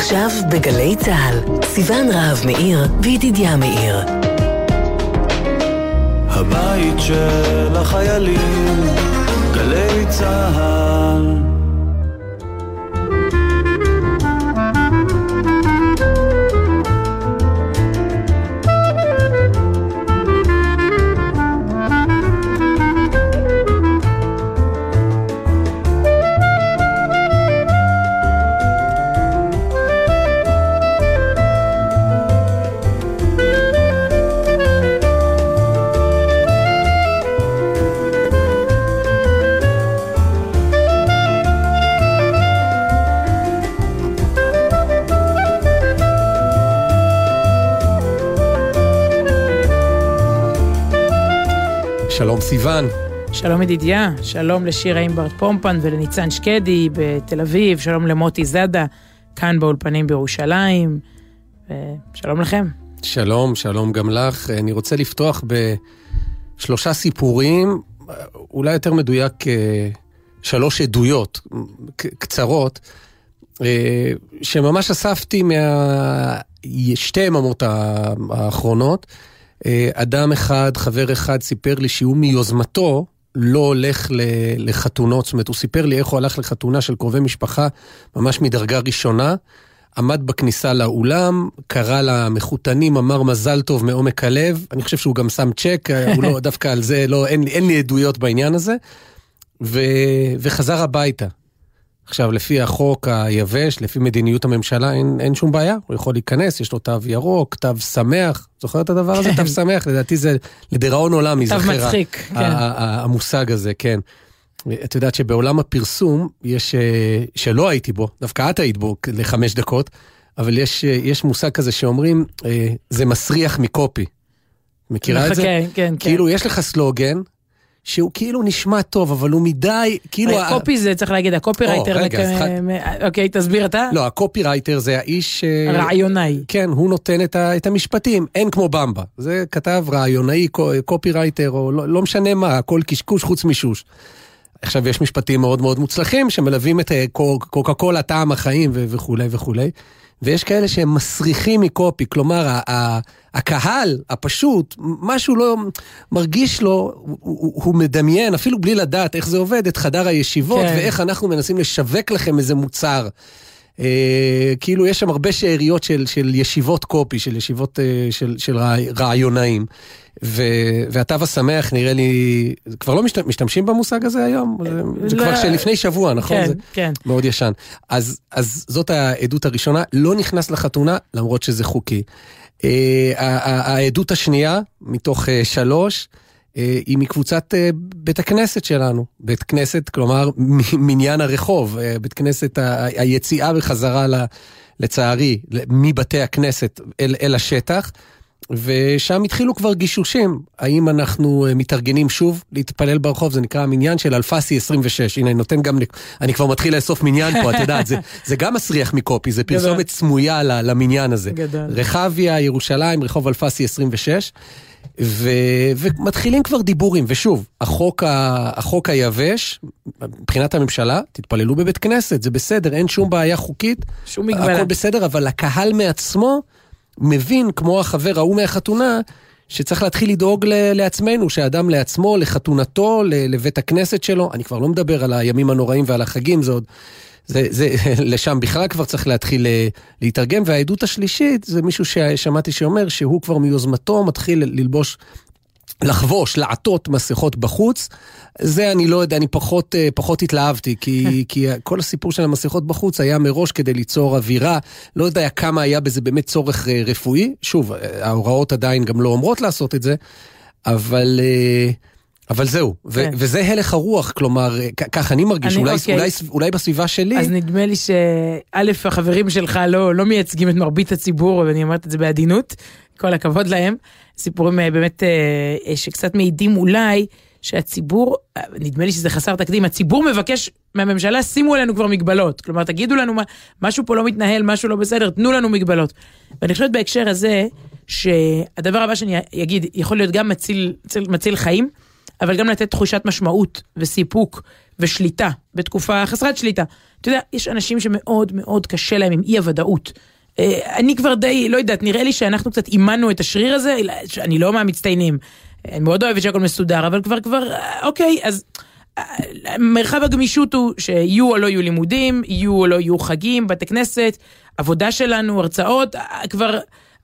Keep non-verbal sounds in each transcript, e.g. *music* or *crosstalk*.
עכשיו בגלי צה"ל, סיון רהב מאיר וידידיה מאיר. הבית של החיילים, גלי צה"ל שלום סיון. שלום ידידיה, שלום לשירה אימברט פומפן ולניצן שקדי בתל אביב, שלום למוטי זאדה, כאן באולפנים בירושלים, ושלום לכם. שלום, שלום גם לך. אני רוצה לפתוח בשלושה סיפורים, אולי יותר מדויק שלוש עדויות קצרות, שממש אספתי מהשתי יממות האחרונות. אדם אחד, חבר אחד, סיפר לי שהוא מיוזמתו לא הולך לחתונות, זאת אומרת, הוא סיפר לי איך הוא הלך לחתונה של קרובי משפחה, ממש מדרגה ראשונה, עמד בכניסה לאולם, קרא למחותנים, אמר מזל טוב מעומק הלב, אני חושב שהוא גם שם צ'ק, הוא לא, *laughs* דווקא על זה, לא, אין, אין לי עדויות בעניין הזה, ו, וחזר הביתה. עכשיו, לפי החוק היבש, לפי מדיניות הממשלה, אין, אין שום בעיה, הוא יכול להיכנס, יש לו תו ירוק, תו שמח, זוכר את הדבר הזה? תו שמח, לדעתי זה לדיראון עולם. תו מצחיק, כן. המושג הזה, כן. את יודעת שבעולם הפרסום, יש, שלא הייתי בו, דווקא את היית בו לחמש דקות, אבל יש, יש מושג כזה שאומרים, זה מסריח מ copy. מכירה את זה? כן, כן, כן. כאילו, יש לך סלוגן, שהוא כאילו נשמע טוב, אבל הוא מדי, כאילו... ה copy זה, צריך להגיד, הקופירייטר... רגע, אוקיי, תסביר אתה. לא, הקופירייטר זה האיש... רעיונאי. כן, הוא נותן את המשפטים, אין כמו במבה. זה כתב רעיונאי, קופירייטר, או לא משנה מה, הכל קשקוש חוץ משוש. עכשיו, יש משפטים מאוד מאוד מוצלחים שמלווים את קוקה קולה, טעם החיים וכולי וכולי. ויש כאלה שהם מסריחים מקופי, כלומר, הקהל הפשוט, משהו לא מרגיש לו, הוא, הוא מדמיין, אפילו בלי לדעת איך זה עובד, את חדר הישיבות, כן. ואיך אנחנו מנסים לשווק לכם איזה מוצר. אה, כאילו יש שם הרבה שאריות של, של ישיבות קופי, של ישיבות אה, של, של רעיונאים. ו, והתו השמח נראה לי, כבר לא משת, משתמשים במושג הזה היום? זה, זה כבר שלפני שבוע, נכון? כן, זה כן. מאוד ישן. אז, אז זאת העדות הראשונה, לא נכנס לחתונה, למרות שזה חוקי. אה, העדות השנייה, מתוך אה, שלוש, אה, היא מקבוצת אה, בית הכנסת שלנו. בית כנסת, כלומר, מניין הרחוב, אה, בית כנסת, ה, היציאה בחזרה, לצערי, מבתי הכנסת אל, אל השטח. ושם התחילו כבר גישושים, האם אנחנו מתארגנים שוב להתפלל ברחוב, זה נקרא המניין של אלפסי 26. הנה, אני נותן גם, אני כבר מתחיל לאסוף מניין פה, את *laughs* יודעת, זה, זה גם מסריח מקופי, זה פרסומת סמויה למניין הזה. גדול. רחביה, ירושלים, רחוב אלפסי 26. ו, ומתחילים כבר דיבורים, ושוב, החוק, ה, החוק היבש, מבחינת הממשלה, תתפללו בבית כנסת, זה בסדר, אין שום בעיה חוקית. שום מגבלה. הכל בסדר, אבל הקהל מעצמו מבין, כמו החבר ההוא מהחתונה, שצריך להתחיל לדאוג לעצמנו, שהאדם לעצמו, לחתונתו, לבית הכנסת שלו, אני כבר לא מדבר על הימים הנוראים ועל החגים, זה עוד... זה, זה, *laughs* לשם בכלל כבר צריך להתחיל אה, להתרגם, והעדות השלישית זה מישהו ששמעתי שאומר שהוא כבר מיוזמתו מתחיל ללבוש לחבוש, לעטות מסכות בחוץ, זה אני לא יודע, אני פחות, אה, פחות התלהבתי, כי, *laughs* כי כל הסיפור של המסכות בחוץ היה מראש כדי ליצור אווירה, לא יודע כמה היה בזה באמת צורך אה, רפואי, שוב, ההוראות עדיין גם לא אומרות לעשות את זה, אבל... אבל זהו, כן. וזה הלך הרוח, כלומר, כך אני מרגיש, אני, אולי, אוקיי. אולי, אולי בסביבה שלי. אז נדמה לי שא', החברים שלך לא, לא מייצגים את מרבית הציבור, ואני אומרת את זה בעדינות, כל הכבוד להם. סיפורים אה, באמת אה, שקצת מעידים אולי שהציבור, אה, נדמה לי שזה חסר תקדים, הציבור מבקש מהממשלה, שימו עלינו כבר מגבלות. כלומר, תגידו לנו מה, משהו פה לא מתנהל, משהו לא בסדר, תנו לנו מגבלות. ואני חושבת בהקשר הזה, שהדבר הבא שאני אגיד, יכול להיות גם מציל, מציל, מציל חיים, אבל גם לתת תחושת משמעות וסיפוק ושליטה בתקופה חסרת שליטה. אתה יודע, יש אנשים שמאוד מאוד קשה להם עם אי הוודאות. אה, אני כבר די, לא יודעת, נראה לי שאנחנו קצת אימנו את השריר הזה, אני לא מהמצטיינים. אני מאוד אוהבת שהכל מסודר, אבל כבר, כבר, אה, אוקיי, אז אה, מרחב הגמישות הוא שיהיו או לא יהיו לימודים, יהיו או לא יהיו חגים, בתי כנסת, עבודה שלנו, הרצאות, כבר,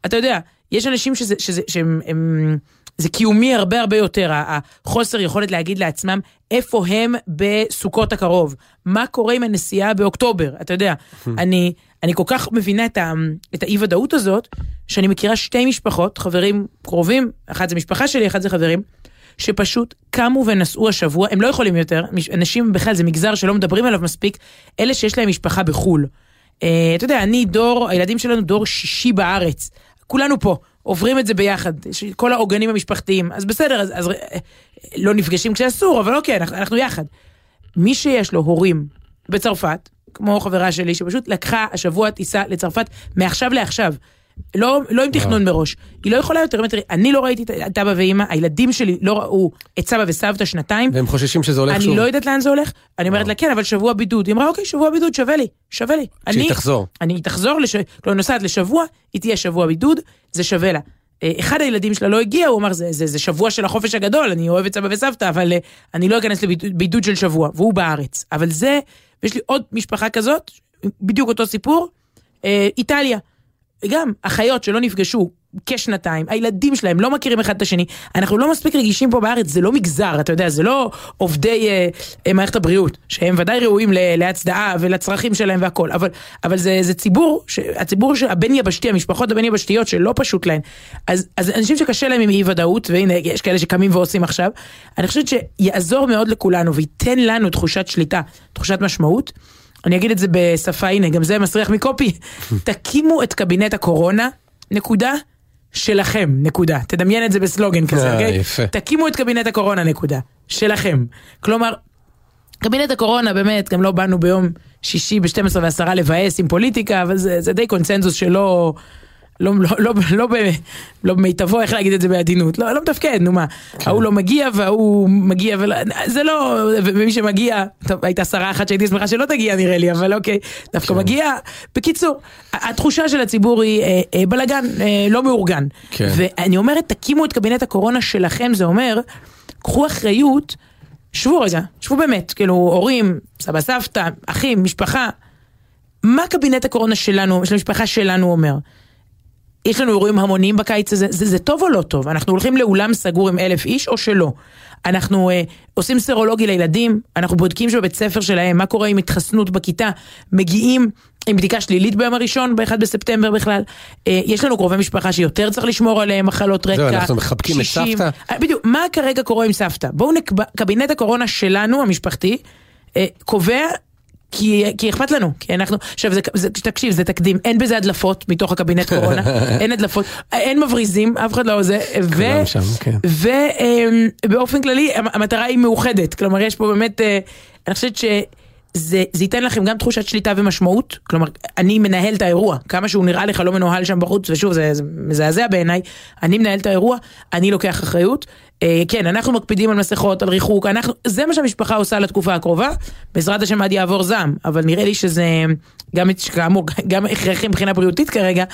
אתה יודע, יש אנשים שזה, שזה, שהם, הם, זה קיומי הרבה הרבה יותר, החוסר יכולת להגיד לעצמם איפה הם בסוכות הקרוב, מה קורה עם הנסיעה באוקטובר, אתה יודע, *laughs* אני, אני כל כך מבינה את, ה, את האי ודאות הזאת, שאני מכירה שתי משפחות, חברים קרובים, אחת זה משפחה שלי, אחת זה חברים, שפשוט קמו ונסעו השבוע, הם לא יכולים יותר, אנשים בכלל זה מגזר שלא מדברים עליו מספיק, אלה שיש להם משפחה בחו"ל. Uh, אתה יודע, אני דור, הילדים שלנו דור שישי בארץ, כולנו פה. עוברים את זה ביחד, כל העוגנים המשפחתיים, אז בסדר, אז, אז לא נפגשים כשאסור, אבל אוקיי, אנחנו, אנחנו יחד. מי שיש לו הורים בצרפת, כמו חברה שלי, שפשוט לקחה השבוע טיסה לצרפת מעכשיו לעכשיו. לא, לא עם תכנון מראש, היא לא יכולה יותר, אני לא ראיתי את אבא ואימא, הילדים שלי לא ראו את סבא וסבתא שנתיים. והם חוששים שזה הולך אני שוב. אני לא יודעת לאן זה הולך, אני אומרת לה כן, אבל שבוע בידוד. היא אמרה אוקיי, שבוע בידוד שווה לי, שווה לי. שהיא תחזור. אני תחזור, לש... לא נוסעת לשבוע, היא תהיה שבוע בידוד, זה שווה לה. אה, אחד הילדים שלה לא הגיע, הוא אמר, זה, זה, זה שבוע של החופש הגדול, אני אוהב את סבא וסבתא, אבל אה, אני לא אכנס לבידוד של שבוע, והוא בארץ. אבל זה, ויש לי עוד משפחה כזאת, בדיוק אותו סיפור, אה, איטליה. גם אחיות שלא נפגשו כשנתיים, הילדים שלהם לא מכירים אחד את השני, אנחנו לא מספיק רגישים פה בארץ, זה לא מגזר, אתה יודע, זה לא עובדי אה, אה, מערכת הבריאות, שהם ודאי ראויים להצדעה ולצרכים שלהם והכל, אבל, אבל זה, זה ציבור, הציבור הבין יבשתי, המשפחות הבין יבשתיות שלא פשוט להן, אז, אז אנשים שקשה להם עם אי ודאות, והנה יש כאלה שקמים ועושים עכשיו, אני חושבת שיעזור מאוד לכולנו וייתן לנו תחושת שליטה, תחושת משמעות. אני אגיד את זה בשפה, הנה, גם זה מסריח מקופי. *laughs* תקימו את קבינט הקורונה, נקודה, שלכם, נקודה. תדמיין את זה בסלוגן כזה, אה, אוקיי? יפה. תקימו את קבינט הקורונה, נקודה. שלכם. כלומר, קבינט הקורונה, באמת, גם לא באנו ביום שישי ב-12 ו-10 לבאס עם פוליטיקה, אבל זה, זה די קונצנזוס שלא... לא, לא, לא, לא, לא, במיטבו, איך להגיד את זה בעדינות, לא, לא מתפקד, נו מה, כן. ההוא לא מגיע וההוא מגיע, ולא, זה לא, ומי שמגיע, טוב, הייתה שרה אחת שהייתי שמחה שלא תגיע נראה לי, אבל אוקיי, דווקא כן. מגיע, בקיצור, התחושה של הציבור היא אה, אה, בלאגן אה, לא מאורגן, כן. ואני אומרת, תקימו את קבינט הקורונה שלכם, זה אומר, קחו אחריות, שבו רגע, שבו באמת, כאילו, הורים, סבא סבתא, אחים, משפחה, מה קבינט הקורונה שלנו, של המשפחה שלנו אומר? יש לנו אירועים המוניים בקיץ הזה, זה, זה טוב או לא טוב? אנחנו הולכים לאולם סגור עם אלף איש או שלא? אנחנו אה, עושים סרולוגי לילדים, אנחנו בודקים שבבית ספר שלהם, מה קורה עם התחסנות בכיתה, מגיעים עם בדיקה שלילית ביום הראשון, ב-1 בספטמבר בכלל. אה, יש לנו קרובי משפחה שיותר צריך לשמור עליהם, מחלות רקע. זהו, אנחנו מחבקים 60, את סבתא. אה, בדיוק, מה כרגע קורה עם סבתא? בואו נקבע, קבינט הקורונה שלנו, המשפחתי, אה, קובע כי, כי אכפת לנו, כי אנחנו, עכשיו זה, זה, תקשיב זה תקדים, אין בזה הדלפות מתוך הקבינט קורונה, *laughs* אין הדלפות, אין מבריזים, אף אחד לא זה, ובאופן כן. כללי המטרה היא מאוחדת, כלומר יש פה באמת, אה, אני חושבת שזה זה ייתן לכם גם תחושת שליטה ומשמעות, כלומר אני מנהל את האירוע, כמה שהוא נראה לך לא מנוהל שם בחוץ, ושוב זה, זה מזעזע בעיניי, אני מנהל את האירוע, אני לוקח אחריות. אה, כן, אנחנו מקפידים על מסכות, על ריחוק, אנחנו, זה מה שהמשפחה עושה לתקופה הקרובה, בעזרת השם עד יעבור זעם, אבל נראה לי שזה גם, כאמור, *laughs* גם הכרחי מבחינה בריאותית כרגע,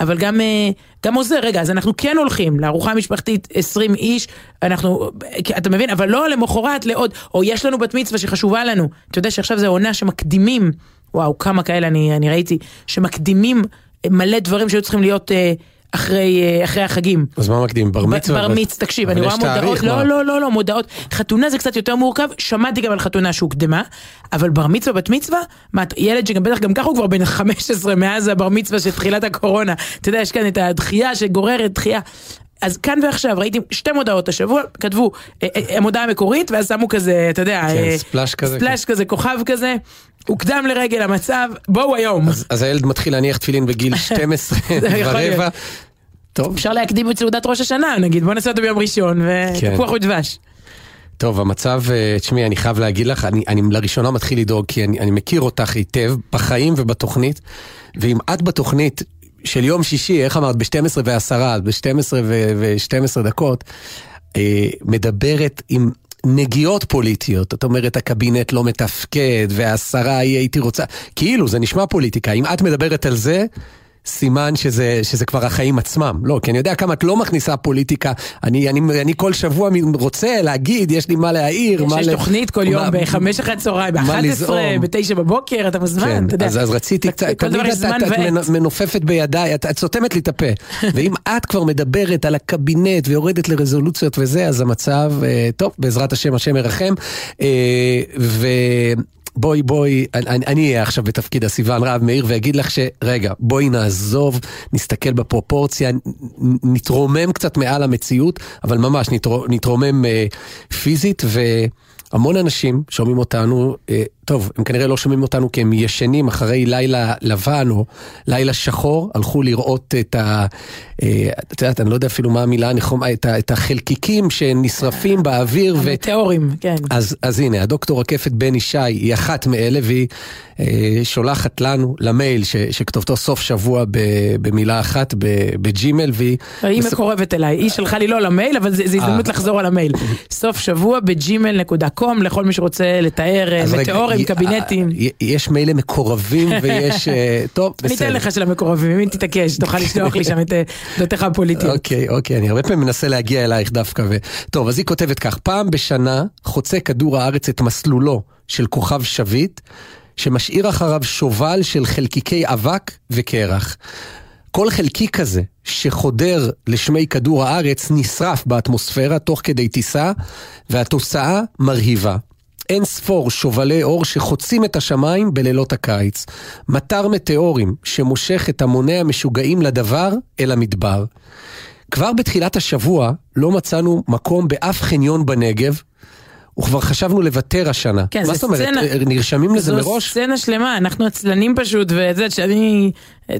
אבל גם, אה, גם עוזר, רגע, אז אנחנו כן הולכים לארוחה משפחתית 20 איש, אנחנו, אתה מבין, אבל לא למחרת לעוד, או יש לנו בת מצווה שחשובה לנו, אתה יודע שעכשיו זה עונה שמקדימים, וואו, כמה כאלה אני, אני ראיתי, שמקדימים מלא דברים שהיו צריכים להיות... אה, אחרי, אה, אחרי החגים. אז מה מקדים? בר מצווה? בר מצווה, תקשיב, אני רואה מודעות, לא, לא, לא, לא, מודעות. חתונה זה קצת יותר מורכב, שמעתי גם על חתונה שהוקדמה, אבל בר מצווה, בת מצווה, מה, ילד שגם בטח גם ככה הוא כבר בן 15 מאז הבר מצווה של תחילת הקורונה, אתה יודע, יש כאן את הדחייה שגוררת דחייה. אז כאן ועכשיו ראיתי שתי מודעות השבוע, כתבו אה, אה, המודעה המקורית, ואז שמו כזה, אתה יודע, כן, ספלאש כזה, ספלאש כן. כזה, כוכב כזה. הוקדם לרגל המצב, בואו היום. אז, אז הילד מתחיל להניח תפילין בגיל *laughs* 12 ורבע. טוב. אפשר להקדים את סעודת ראש השנה, נגיד, בוא נעשה אותו ביום ראשון, ותפוח כן. ודבש. טוב, המצב, אה, תשמעי, אני חייב להגיד לך, אני, אני לראשונה מתחיל לדאוג, כי אני, אני מכיר אותך היטב, בחיים ובתוכנית, ואם את בתוכנית של יום שישי, איך אמרת, ב-12 ו-10, ב-12 ו-12 דקות, אה, מדברת עם נגיעות פוליטיות, זאת אומרת הקבינט לא מתפקד והשרה היא הייתי רוצה, כאילו זה נשמע פוליטיקה, אם את מדברת על זה, סימן שזה, שזה כבר החיים עצמם. לא, כי אני יודע כמה את לא מכניסה פוליטיקה. אני, אני, אני כל שבוע רוצה להגיד, יש לי מה להעיר. מה יש ל- תוכנית כל יום בחמש אחרי הצהריים, מה ב-11, לזעום. ב-9 בבוקר, אתה מוזמן, כן, אתה יודע. אז, אז רציתי קצת, דבר תמיד את, את, את. מנופפת בידיי, את, את סותמת לי את הפה. *laughs* ואם את כבר מדברת על הקבינט ויורדת לרזולוציות וזה, אז המצב, אה, טוב, בעזרת השם, השם ירחם. אה, ובואי, בואי, אני, אני אהיה עכשיו בתפקיד הסיוון רהב מאיר ואגיד לך שרגע, בואי נעזוב, נסתכל בפרופורציה, נתרומם קצת מעל המציאות, אבל ממש נתר, נתרומם אה, פיזית ו... המון אנשים שומעים אותנו, אה, טוב, הם כנראה לא שומעים אותנו כי הם ישנים אחרי לילה לבן או לילה שחור, הלכו לראות את ה... אה, את יודעת, אני לא יודע אפילו מה המילה הנכונה, את, את החלקיקים שנשרפים באוויר. ו... המטאורים, כן. אז, אז הנה, הדוקטור רקפת בן ישי היא אחת מאלה והיא אה, שולחת לנו למייל ש, שכתובתו סוף שבוע ב, במילה אחת בג'ימל והיא... היא מקורבת אליי, היא שלחה לי לא למייל, אבל זה הזדמנות. לחזור על המייל. סוף שבוע בג'ימל.קום לכל מי שרוצה לתאר אה, מטאורים, קבינטים. אה, יש מילא מקורבים ויש... אה, *laughs* טוב, אני בסדר. אתן לך של המקורבים, אם תתעקש, תוכל לשלוח לי שם את אה, דעותיך הפוליטיות. אוקיי, אוקיי, אני הרבה פעמים מנסה להגיע אלייך דווקא. ו... טוב, אז היא כותבת כך, פעם בשנה חוצה כדור הארץ את מסלולו של כוכב שביט, שמשאיר אחריו שובל של חלקיקי אבק וקרח. כל חלקיק כזה שחודר לשמי כדור הארץ נשרף באטמוספירה תוך כדי טיסה, והתוצאה מרהיבה. אין ספור שובלי אור שחוצים את השמיים בלילות הקיץ. מטר מטאורים שמושך את המוני המשוגעים לדבר אל המדבר. כבר בתחילת השבוע לא מצאנו מקום באף חניון בנגב, וכבר חשבנו לוותר השנה. כן, מה זאת אומרת, סצנה- נרשמים לזה זו מראש? סצנה שלמה, אנחנו עצלנים פשוט, יודעת שאני...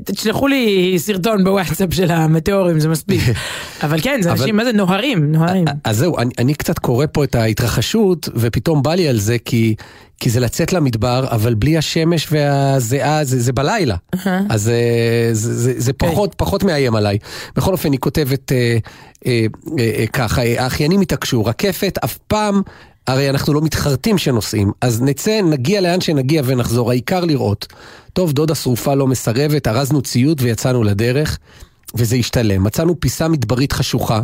תשלחו לי סרטון בוואטסאפ של המטאורים, זה מספיק. *laughs* אבל כן, זה אנשים, מה זה, נוהרים, נוהרים. אז זהו, אני, אני קצת קורא פה את ההתרחשות, ופתאום בא לי על זה, כי, כי זה לצאת למדבר, אבל בלי השמש והזיעה, זה, זה בלילה. אז אה, זה, זה, זה פחות, פחות מאיים עליי. בכל אופן, היא כותבת אה, אה, אה, אה, ככה, אה, האחיינים התעקשו, רקפת אף פעם... הרי אנחנו לא מתחרטים שנוסעים, אז נצא, נגיע לאן שנגיע ונחזור, העיקר לראות. טוב, דודה שרופה לא מסרבת, ארזנו ציוד ויצאנו לדרך, וזה השתלם. מצאנו פיסה מדברית חשוכה,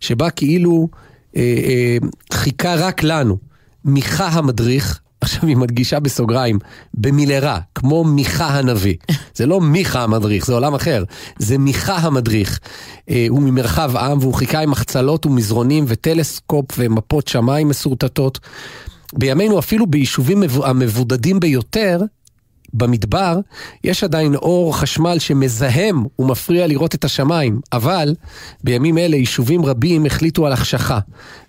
שבה כאילו אה, אה, חיכה רק לנו. מיכה המדריך, עכשיו היא מדגישה בסוגריים, במילרה, כמו מיכה הנביא. זה לא מיכה המדריך, זה עולם אחר. זה מיכה המדריך. אה, הוא ממרחב עם והוא חיכה עם מחצלות ומזרונים וטלסקופ ומפות שמיים מסורטטות. בימינו אפילו ביישובים מבו- המבודדים ביותר, במדבר יש עדיין אור חשמל שמזהם ומפריע לראות את השמיים, אבל בימים אלה יישובים רבים החליטו על החשכה.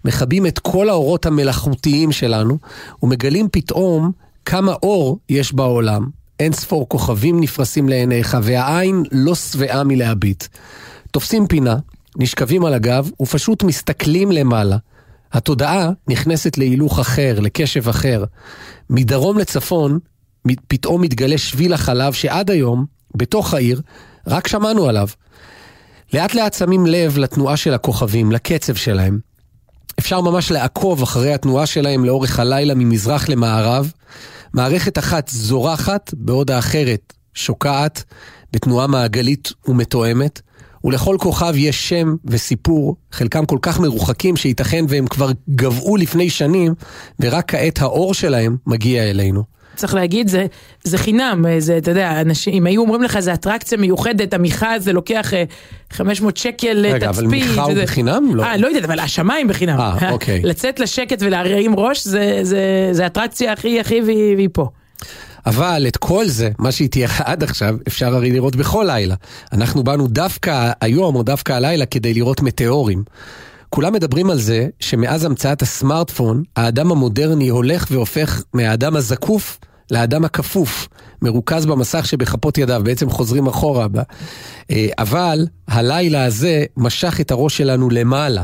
מכבים את כל האורות המלאכותיים שלנו ומגלים פתאום כמה אור יש בעולם. אין ספור כוכבים נפרסים לעיניך והעין לא שבעה מלהביט. תופסים פינה, נשכבים על הגב ופשוט מסתכלים למעלה. התודעה נכנסת להילוך אחר, לקשב אחר. מדרום לצפון פתאום מתגלה שביל החלב שעד היום, בתוך העיר, רק שמענו עליו. לאט לאט שמים לב לתנועה של הכוכבים, לקצב שלהם. אפשר ממש לעקוב אחרי התנועה שלהם לאורך הלילה ממזרח למערב. מערכת אחת זורחת, בעוד האחרת שוקעת, בתנועה מעגלית ומתואמת. ולכל כוכב יש שם וסיפור, חלקם כל כך מרוחקים שייתכן והם כבר גבעו לפני שנים, ורק כעת האור שלהם מגיע אלינו. צריך להגיד, זה, זה חינם, אה, זה, אתה יודע, אנשים, אם היו אומרים לך, זה אטרקציה מיוחדת, המכרז זה לוקח אה, 500 שקל לתצפית. רגע, אבל מיכה הוא בחינם? לא. אה, לא יודעת, אבל השמיים בחינם. אה, אוקיי. *laughs* לצאת לשקט ולהרים ראש, זה, זה, זה אטרקציה הכי הכי והיא פה. אבל את כל זה, מה שהיא תהיה *laughs* עד עכשיו, אפשר הרי לראות בכל לילה. אנחנו באנו דווקא היום או דווקא הלילה כדי לראות מטאורים. כולם מדברים על זה שמאז המצאת הסמארטפון, האדם המודרני הולך והופך מהאדם הזקוף לאדם הכפוף, מרוכז במסך שבכפות ידיו, בעצם חוזרים אחורה. אה, אבל הלילה הזה משך את הראש שלנו למעלה.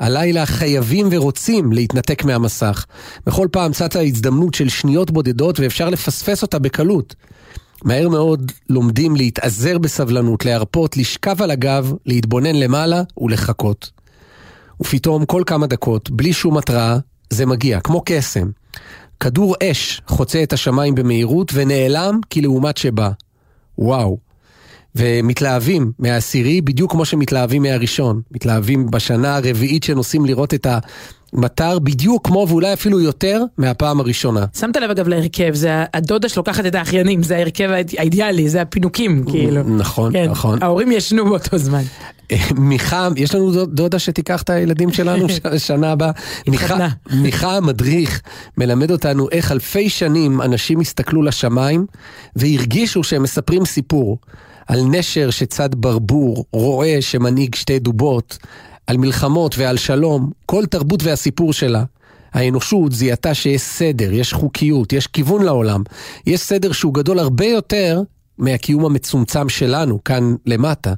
הלילה חייבים ורוצים להתנתק מהמסך. בכל פעם צצה הזדמנות של שניות בודדות ואפשר לפספס אותה בקלות. מהר מאוד לומדים להתאזר בסבלנות, להרפות, לשכב על הגב, להתבונן למעלה ולחכות. ופתאום כל כמה דקות, בלי שום התראה, זה מגיע, כמו קסם. כדור אש חוצה את השמיים במהירות ונעלם כלעומת שבא. וואו. ומתלהבים מהעשירי בדיוק כמו שמתלהבים מהראשון. מתלהבים בשנה הרביעית שנוסעים לראות את המטר בדיוק כמו ואולי אפילו יותר מהפעם הראשונה. שמת לב אגב להרכב, זה הדודה שלוקחת את האחיינים, זה ההרכב האידיאלי, זה הפינוקים כאילו. נכון, כן, נכון. ההורים ישנו באותו זמן. מיכה, יש לנו דוד- דודה שתיקח את הילדים שלנו *laughs* שנה הבאה. מיכה המדריך מלמד אותנו איך אלפי שנים אנשים הסתכלו לשמיים והרגישו שהם מספרים סיפור. על נשר שצד ברבור, רועה שמנהיג שתי דובות, על מלחמות ועל שלום, כל תרבות והסיפור שלה. האנושות זיהתה שיש סדר, יש חוקיות, יש כיוון לעולם. יש סדר שהוא גדול הרבה יותר מהקיום המצומצם שלנו, כאן למטה.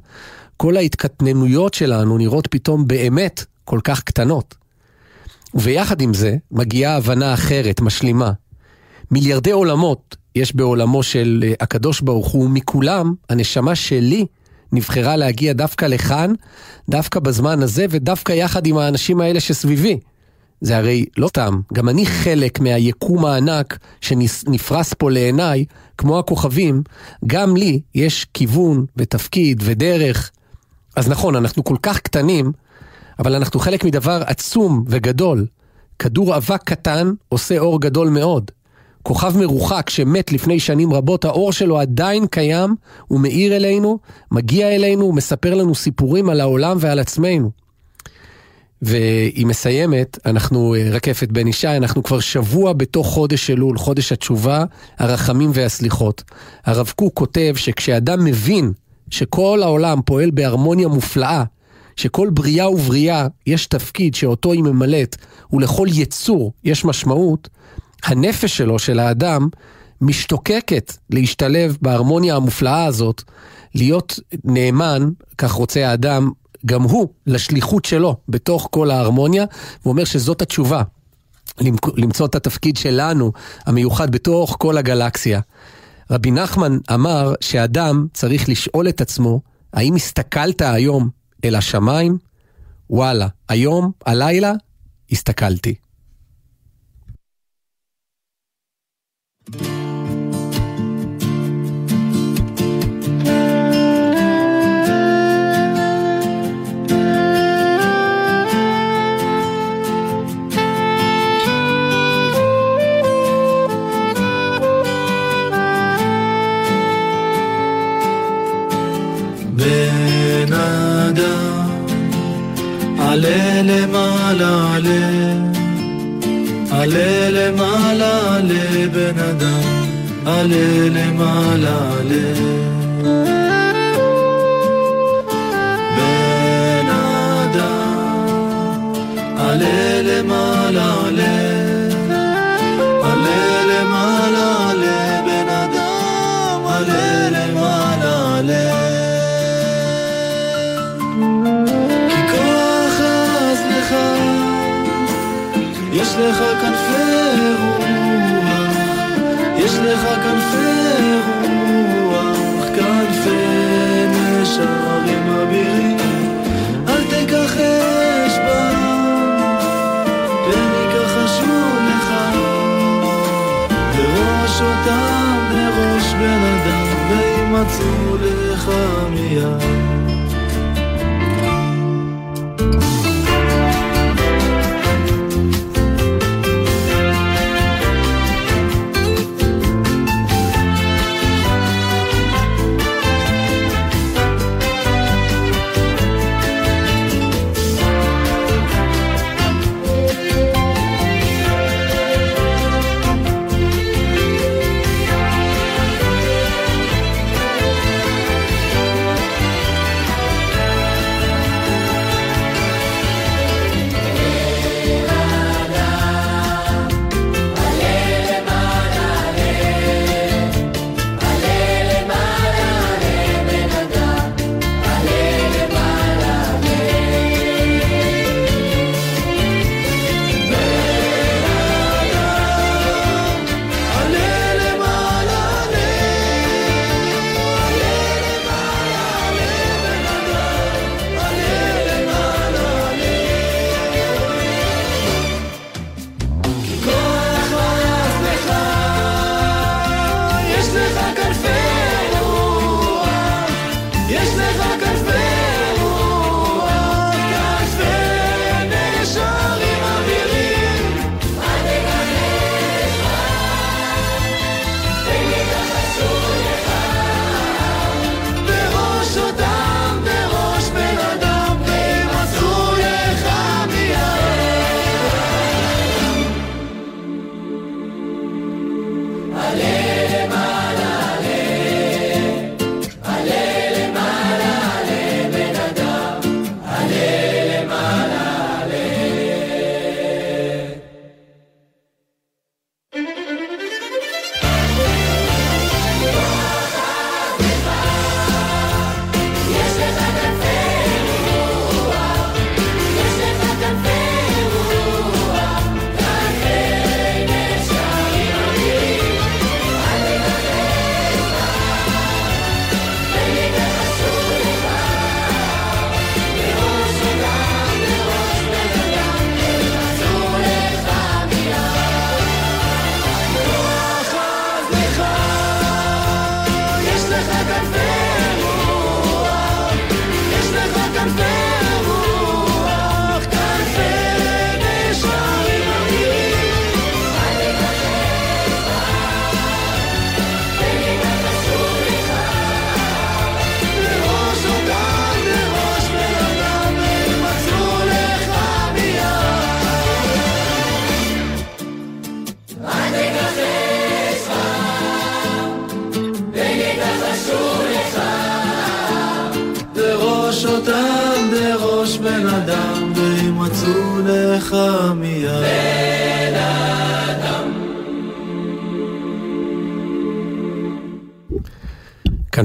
כל ההתקטננויות שלנו נראות פתאום באמת כל כך קטנות. וביחד עם זה, מגיעה הבנה אחרת, משלימה. מיליארדי עולמות יש בעולמו של אה, הקדוש ברוך הוא, מכולם, הנשמה שלי נבחרה להגיע דווקא לכאן, דווקא בזמן הזה, ודווקא יחד עם האנשים האלה שסביבי. זה הרי לא סתם, גם אני חלק מהיקום הענק שנפרס פה לעיניי, כמו הכוכבים, גם לי יש כיוון ותפקיד ודרך. אז נכון, אנחנו כל כך קטנים, אבל אנחנו חלק מדבר עצום וגדול. כדור אבק קטן עושה אור גדול מאוד. כוכב מרוחק שמת לפני שנים רבות, האור שלו עדיין קיים, הוא מאיר אלינו, מגיע אלינו, מספר לנו סיפורים על העולם ועל עצמנו. והיא מסיימת, אנחנו אה, רקפת בן ישי, אנחנו כבר שבוע בתוך חודש אלול, חודש התשובה, הרחמים והסליחות. הרב קוק כותב שכשאדם מבין שכל העולם פועל בהרמוניה מופלאה, שכל בריאה ובריאה יש תפקיד שאותו היא ממלאת, ולכל יצור יש משמעות, הנפש שלו, של האדם, משתוקקת להשתלב בהרמוניה המופלאה הזאת, להיות נאמן, כך רוצה האדם, גם הוא, לשליחות שלו בתוך כל ההרמוניה, והוא אומר שזאת התשובה. למצוא את התפקיד שלנו, המיוחד בתוך כל הגלקסיה. רבי נחמן אמר שאדם צריך לשאול את עצמו, האם הסתכלת היום אל השמיים? וואלה, היום, הלילה, הסתכלתי. בן אדם, עלה למעלה, עלה, עלה למעלה, עלה בן אדם, עלה למעלה, עלה. בן אדם, עלה למעלה, עלה, עלה למעלה, יש לך כנפי רוח, יש לך כנפי רוח, כנפי נשרים אבירים, אל תכחש בם, פן יכחשו לך, בראש אותם בראש בן אדם, וימצאו לך מיד.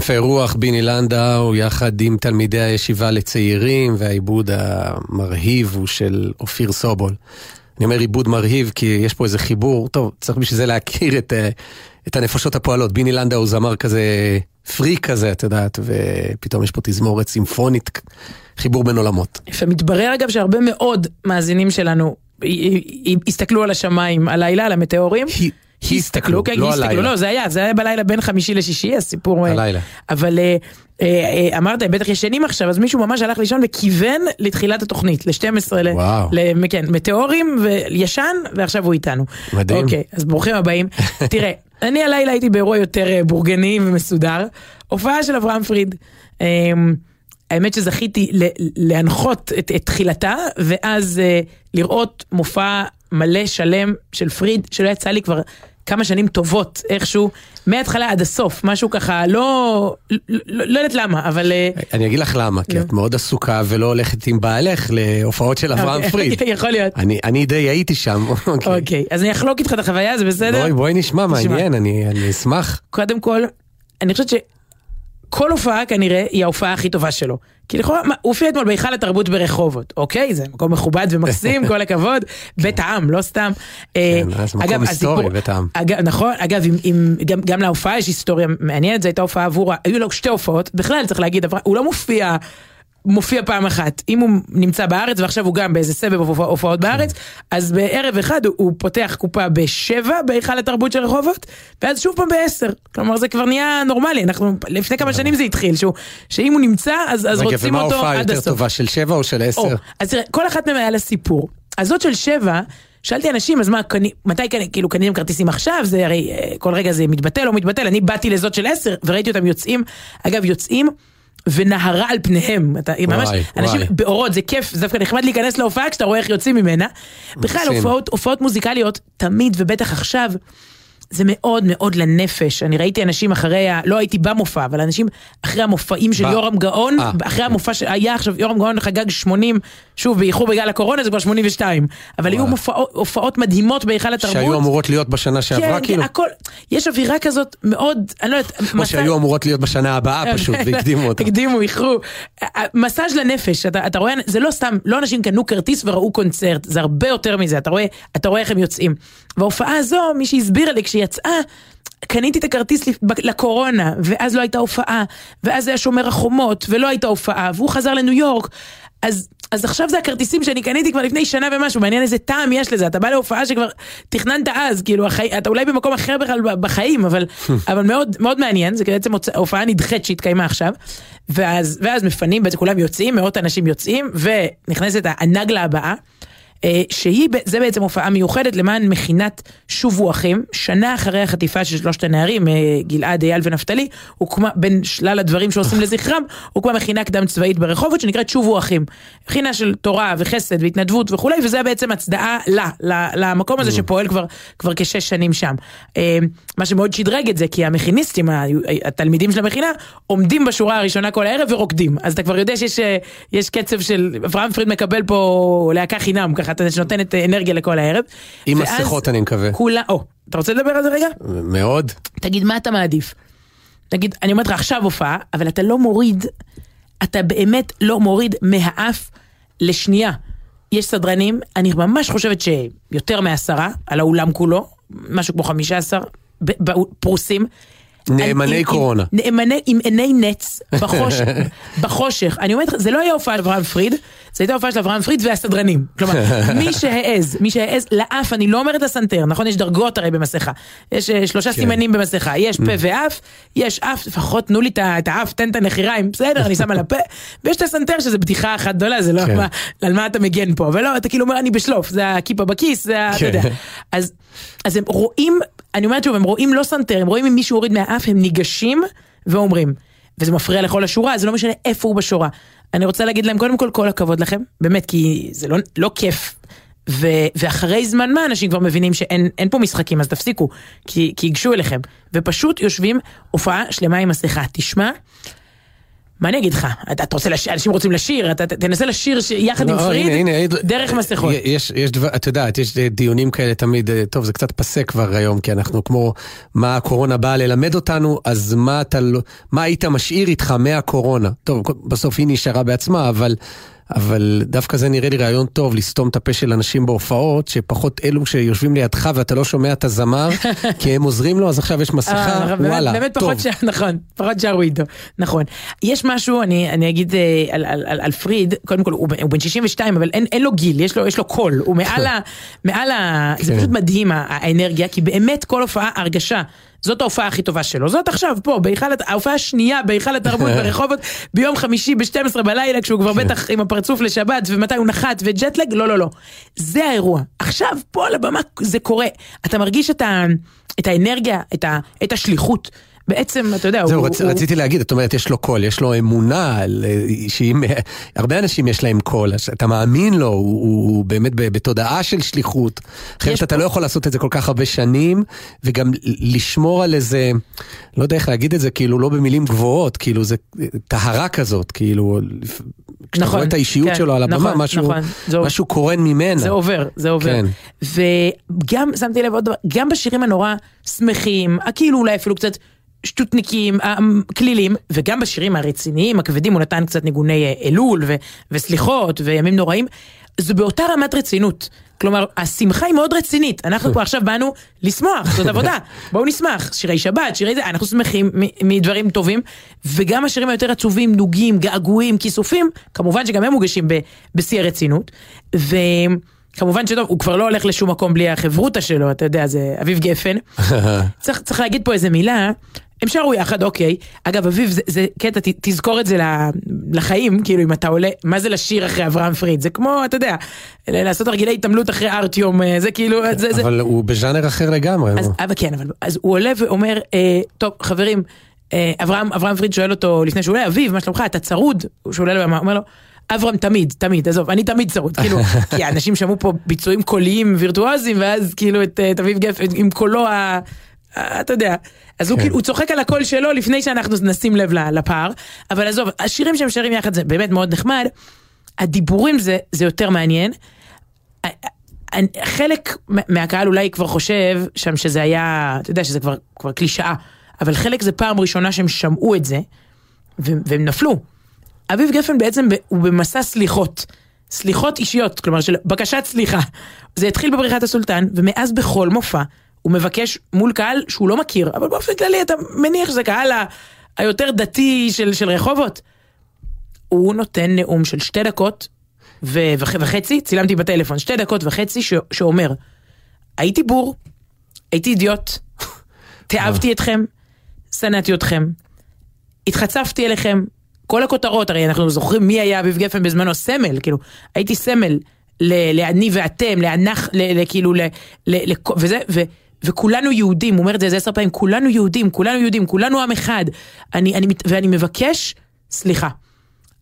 כנפי רוח, ביני לנדאו, יחד עם תלמידי הישיבה לצעירים, והעיבוד המרהיב הוא של אופיר סובול. אני אומר עיבוד מרהיב כי יש פה איזה חיבור, טוב, צריך בשביל זה להכיר את, אה, את הנפשות הפועלות. ביני לנדאו זמר כזה פריק כזה, את יודעת, ופתאום יש פה תזמורת סימפונית, חיבור בין עולמות. יפה, מתברר אגב שהרבה מאוד מאזינים שלנו הסתכלו על השמיים הלילה, על המטאורים. הסתכלו, כן, לא הסתכלו. לא, זה היה, זה היה בלילה בין חמישי לשישי, הסיפור. אה, הלילה. אבל אה, אה, אמרת, הם בטח ישנים עכשיו, אז מישהו ממש הלך לישון וכיוון לתחילת התוכנית, ל-12, ל- וואו. ל- כן, מטאורים וישן, ועכשיו הוא איתנו. מדהים. אוקיי, אז ברוכים הבאים. *laughs* תראה, אני הלילה הייתי באירוע יותר בורגני ומסודר, הופעה של אברהם פריד. אה, האמת שזכיתי להנחות את, את תחילתה, ואז אה, לראות מופע מלא שלם של פריד, שלא יצא לי כבר כמה שנים טובות, איכשהו, מההתחלה עד הסוף, משהו ככה, לא, לא, לא, לא יודעת למה, אבל... אה, אני אגיד לך למה, כי נו. את מאוד עסוקה ולא הולכת עם בעלך להופעות של אברהם אוקיי, פריד. *laughs* יכול להיות. אני, אני די הייתי שם, *laughs* אוקיי. אוקיי, אז אני אחלוק איתך את החוויה, זה בסדר? בואי, בואי נשמע. מעניין, אני, אני אשמח. קודם כל, אני חושבת שכל הופעה כנראה היא ההופעה הכי טובה שלו. כי לכאורה, הוא הופיע אתמול בהיכל התרבות ברחובות, אוקיי? זה מקום מכובד ומקסים, *laughs* כל הכבוד, בית העם, לא סתם. אה, כן, אז מקום היסטורי, בית העם. נכון, אגב, גם, להופעה יש היסטוריה מעניינת, זו הייתה הופעה עבור, היו לו שתי הופעות, בכלל צריך להגיד, הוא לא מופיע. מופיע פעם אחת, אם הוא נמצא בארץ ועכשיו הוא גם באיזה סבב הופע- הופעות בארץ, אז בערב אחד הוא, הוא פותח קופה בשבע בהיכל התרבות של רחובות, ואז שוב פעם בעשר. כלומר זה כבר נהיה נורמלי, אנחנו, לפני כמה שנים זה התחיל, שהוא, שאם הוא נמצא אז, אז רגע, רוצים ומה אותו ההופעה עד יותר הסוף. טובה, של שבע או של עשר? או, אז תראה, כל אחת מהן היה לה סיפור. אז זאת של שבע, שאלתי אנשים, אז מה, קני, מתי קני, כאילו קניתם כרטיסים עכשיו? זה הרי אה, כל רגע זה מתבטל או מתבטל. אני באתי לזאת של עשר, וראיתי אותם יוצאים, אגב, יוצאים. ונהרה על פניהם, אתה, ממש, וואי, אנשים וואי. באורות, זה כיף, זה דווקא נחמד להיכנס להופעה כשאתה רואה איך יוצאים ממנה. בכלל. הופעות, הופעות מוזיקליות, תמיד ובטח עכשיו, זה מאוד מאוד לנפש. אני ראיתי אנשים אחרי, ה... לא הייתי במופע, אבל אנשים אחרי המופעים של ב- יורם גאון, אה, אחרי המופע שהיה עכשיו, יורם גאון חגג 80, שוב, באיחור בגלל הקורונה זה כבר 82, אבל היו. מופעות, הופעות מדהימות בהיכל התרבות. שהיו אמורות להיות בשנה שעברה, כן, כאילו? הכל, יש אווירה כזאת מאוד, אני לא יודעת, או מסע- שהיו אמורות להיות בשנה הבאה פשוט, והקדימו אותה. הקדימו, איחרו. מסאז' לנפש, אתה, אתה רואה, זה לא סתם, לא אנשים קנו כרטיס וראו קונצרט, זה הרבה יותר מזה, אתה רואה, אתה רואה איך הם יוצאים. וההופעה הזו, מישהי הסבירה לי, כשהיא יצאה, קניתי את הכרטיס לקורונה, ואז לא הייתה הופעה, ואז היה שומר החומות, ולא הייתה הופעה, והוא חזר לניו יורק. אז, אז עכשיו זה הכרטיסים שאני קניתי כבר לפני שנה ומשהו, מעניין איזה טעם יש לזה, אתה בא להופעה שכבר תכננת אז, כאילו, החי... אתה אולי במקום אחר בכלל בחיים, אבל, *laughs* אבל מאוד, מאוד מעניין, זה בעצם הופעה נדחית שהתקיימה עכשיו, ואז, ואז מפנים, בעצם כולם יוצאים, מאות אנשים יוצאים, ונכנסת הנגלה הבאה. אה, שהיא, זה בעצם הופעה מיוחדת למען מכינת שובו אחים, שנה אחרי החטיפה של שלושת הנערים, אה, גלעד, אייל ונפתלי, הוקמה, בין שלל הדברים שעושים לזכרם, הוקמה מכינה קדם צבאית ברחובות שנקראת שובו אחים. מכינה של תורה וחסד והתנדבות וכולי, וזה בעצם הצדעה לה, ל- למקום הזה שפועל כבר, כבר כשש שנים שם. אה, מה שמאוד שדרג את זה, כי המכיניסטים, התלמידים של המכינה, עומדים בשורה הראשונה כל הערב ורוקדים. אז אתה כבר יודע שיש יש קצב של, אברהם פריד מקבל פה להקה חינם, ככה אתה שנותנת אה, אנרגיה לכל הערב. עם מסכות אני מקווה. כולה, או, אתה רוצה לדבר על זה רגע? מאוד. תגיד, מה אתה מעדיף? נגיד, אני אומרת לך עכשיו הופעה, אבל אתה לא מוריד, אתה באמת לא מוריד מהאף לשנייה. יש סדרנים, אני ממש חושבת שיותר מעשרה על האולם כולו, משהו כמו חמישה עשר ב- ב- פרוסים. נאמני עם- קורונה. עם, נאמני, עם עיני נץ, בחושך, *laughs* בחושך. אני אומרת לך, זה לא היה הופעה של אברהם פריד, זה הייתה הופעה של אברהם פריד והסדרנים. כלומר, *laughs* מי שהעז, מי שהעז, לאף, אני לא אומרת לסנטר, נכון? יש דרגות הרי במסכה. יש אה, שלושה סימנים במסכה, יש פה ואף, יש אף, לפחות תנו לי את האף, תן את הנחיריים, בסדר, אני שם על הפה, ויש את הסנטר שזה בדיחה אחת גדולה, זה לא כן. מה, על מה אתה מגן פה, ולא, אתה כאילו אומר, אני בשלוף, זה הכיפה בכיס, זה ה... אתה יודע. כן. אז, אז הם רואים, אני אומרת שוב, הם רואים לא סנטר, הם רואים אם מישהו הוריד מהאף, הם ניגשים ואומרים. וזה מפריע לכל השורה, זה לא משנה איפה הוא בשורה. אני רוצה להגיד להם, קודם כל, כל הכבוד לכם, באמת, כי זה לא, לא כיף. ו, ואחרי זמן מה אנשים כבר מבינים שאין אין פה משחקים, אז תפסיקו, כי ייגשו אליכם. ופשוט יושבים הופעה שלמה עם מסכה. תשמע, מה אני אגיד לך? אתה אתה רוצה לשיר, אנשים רוצים לשיר, אתה תנסה לשיר ש- יחד עם לא, פריד, הנה, הנה, דרך מסכות. יש, יש דבר, את יודעת, יש דיונים כאלה תמיד, אה, טוב, זה קצת פסה כבר היום, כי אנחנו כמו, מה הקורונה באה ללמד אותנו, אז מה אתה לא, מה היית משאיר איתך מהקורונה? טוב, בסוף היא נשארה בעצמה, אבל... אבל דווקא זה נראה לי רעיון טוב, לסתום את הפה של אנשים בהופעות, שפחות אלו שיושבים לידך ואתה לא שומע את הזמר, *laughs* כי הם עוזרים לו, אז עכשיו יש מסכה, אה, וואלה, באמת טוב. פחות ש... נכון, פחות שרו איתו, נכון. יש משהו, אני, אני אגיד אה, על, על, על, על פריד, קודם כל הוא, הוא בן 62, אבל אין, אין לו גיל, יש לו, יש לו קול, הוא מעל ה... מעל ה... זה כן. פשוט מדהים האנרגיה, כי באמת כל הופעה, הרגשה. זאת ההופעה הכי טובה שלו, זאת עכשיו פה, בהיכל, ההופעה השנייה בהיכל התרבות *laughs* ברחובות, ביום חמישי ב-12 בלילה, כשהוא כבר בטח עם הפרצוף לשבת, ומתי הוא נחת, וג'טלג, לא, לא, לא. זה האירוע. עכשיו, פה על הבמה זה קורה. אתה מרגיש את, ה, את האנרגיה, את, ה, את השליחות. בעצם, אתה יודע, זהו, הוא... רצ, הוא- רציתי להגיד, את אומרת, יש לו קול, יש לו אמונה, אה, שאם, הרבה אנשים יש להם קול, אתה מאמין לו, הוא, הוא, באמת בתודעה של שליחות. אחרת אתה פה- לא יכול לעשות את זה כל כך הרבה שנים, וגם לשמור על איזה, לא יודע איך להגיד את זה, כאילו לא במילים גבוהות, כאילו זה טהרה כזאת, כאילו, כשאתה נכון, רואה את האישיות כן, שלו על הבמה, נכון, משהו, נכון, זו- משהו קורן ממנה. זה עובר, זה עובר. כן. וגם, שמתי לב עוד דבר, גם בשירים הנורא שמחים, הכאילו אולי אפילו קצת שטותניקים, כלילים, וגם בשירים הרציניים, הכבדים, הוא נתן קצת ניגוני אה, אלול ו- וסליחות וימים נוראים, זה באותה רמת רצינות. כלומר, השמחה היא מאוד רצינית. אנחנו פה *laughs* עכשיו באנו לשמוח, זאת עבודה. בואו נשמח. שירי שבת, שירי זה, אנחנו שמחים מ- מדברים טובים, וגם השירים היותר עצובים, נוגים, געגועים, כיסופים, כמובן שגם הם מוגשים ב- בשיא הרצינות. ו... כמובן שטוב, הוא כבר לא הולך לשום מקום בלי החברותא שלו, אתה יודע, זה אביב גפן. *laughs* צריך, צריך להגיד פה איזה מילה, הם שרו יחד, אוקיי. אגב, אביב, זה, זה קטע, ת, תזכור את זה לחיים, כאילו, אם אתה עולה, מה זה לשיר אחרי אברהם פריד? זה כמו, אתה יודע, לעשות הרגילי התעמלות אחרי ארטיום, אה, זה כאילו, זה, זה, אבל הוא בז'אנר אחר לגמרי. אז, אבל כן, אבל אז הוא עולה ואומר, אה, טוב, חברים, אה, אברהם, אברהם פריד שואל אותו לפני שהוא עולה, אביב, מה שלומך, אתה צרוד? שהוא עולה לבמה, הוא אומר לו, אברהם תמיד, תמיד, עזוב, אני תמיד צרוד, כאילו, *laughs* כי האנשים שמעו פה ביצועים קוליים וירטואוזיים, ואז כאילו את, אה, את אביב גפן עם קולו ה... אתה יודע, אז הוא כאילו, הוא צוחק על הקול שלו לפני שאנחנו נשים לב לפער, אבל עזוב, השירים שהם שרים יחד זה באמת מאוד נחמד, הדיבורים זה, זה יותר מעניין. חלק מהקהל אולי כבר חושב שם שזה היה, אתה יודע שזה כבר, כבר קלישאה, אבל חלק זה פעם ראשונה שהם שמעו את זה, והם, נפלו. אביב גפן בעצם הוא במסע סליחות, סליחות אישיות, כלומר של בקשת סליחה. זה התחיל בבריחת הסולטן, ומאז בכל מופע הוא מבקש מול קהל שהוא לא מכיר, אבל באופן כללי אתה מניח שזה קהל ה- היותר דתי של, של רחובות. הוא נותן נאום של שתי דקות ו- וח- וחצי, צילמתי בטלפון, שתי דקות וחצי, ש- שאומר, הייתי בור, הייתי אידיוט, *laughs* תיעבתי אתכם, שנאתי אתכם, התחצפתי אליכם, כל הכותרות, הרי אנחנו זוכרים מי היה אביב גפן בזמנו, סמל, כאילו, הייתי סמל ל- לאני ואתם, לאנך, ל- ל- כאילו, ל- ל- לכ- וזה, ו... וכולנו יהודים, הוא אומר את זה איזה עשר פעמים, כולנו יהודים, כולנו יהודים, כולנו עם אחד. אני, אני, ואני מבקש סליחה.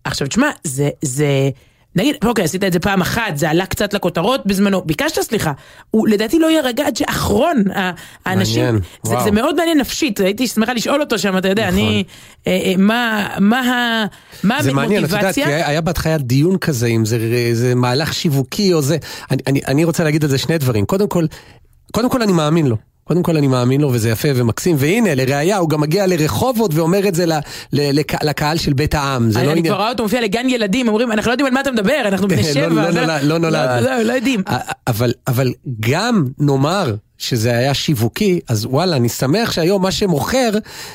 עכשיו תשמע, זה, זה, נגיד, אוקיי, עשית את זה פעם אחת, זה עלה קצת לכותרות בזמנו, ביקשת סליחה. הוא לדעתי לא יירגע עד שאחרון האנשים, מעניין, זה, וואו. זה מאוד מעניין נפשית, הייתי שמחה לשאול אותו שם, אתה יודע, נכון. אני, אה, אה, מה, מה, מה זה מעניין, את יודעת, כי המוטיבציה? היה היה בהתחלה דיון כזה, אם זה, זה מהלך שיווקי או זה. אני, אני, אני רוצה להגיד על זה שני דברים. קודם כל, קודם כל אני מאמין לו. קודם כל אני מאמין לו וזה יפה ומקסים, והנה, לראיה, הוא גם מגיע לרחובות ואומר את זה ל, ל, לק, לקהל של בית העם. זה אני, לא אני עניין... כבר רואה אותו מופיע לגן ילדים, אומרים, אנחנו לא יודעים על מה אתה מדבר, אנחנו בני *laughs* לא- שבע. לא זה- נולד- לא נולד. לא, לא, לא יודעים. אבל, אבל גם נאמר שזה היה שיווקי, אז וואלה, אני שמח שהיום מה שמוכר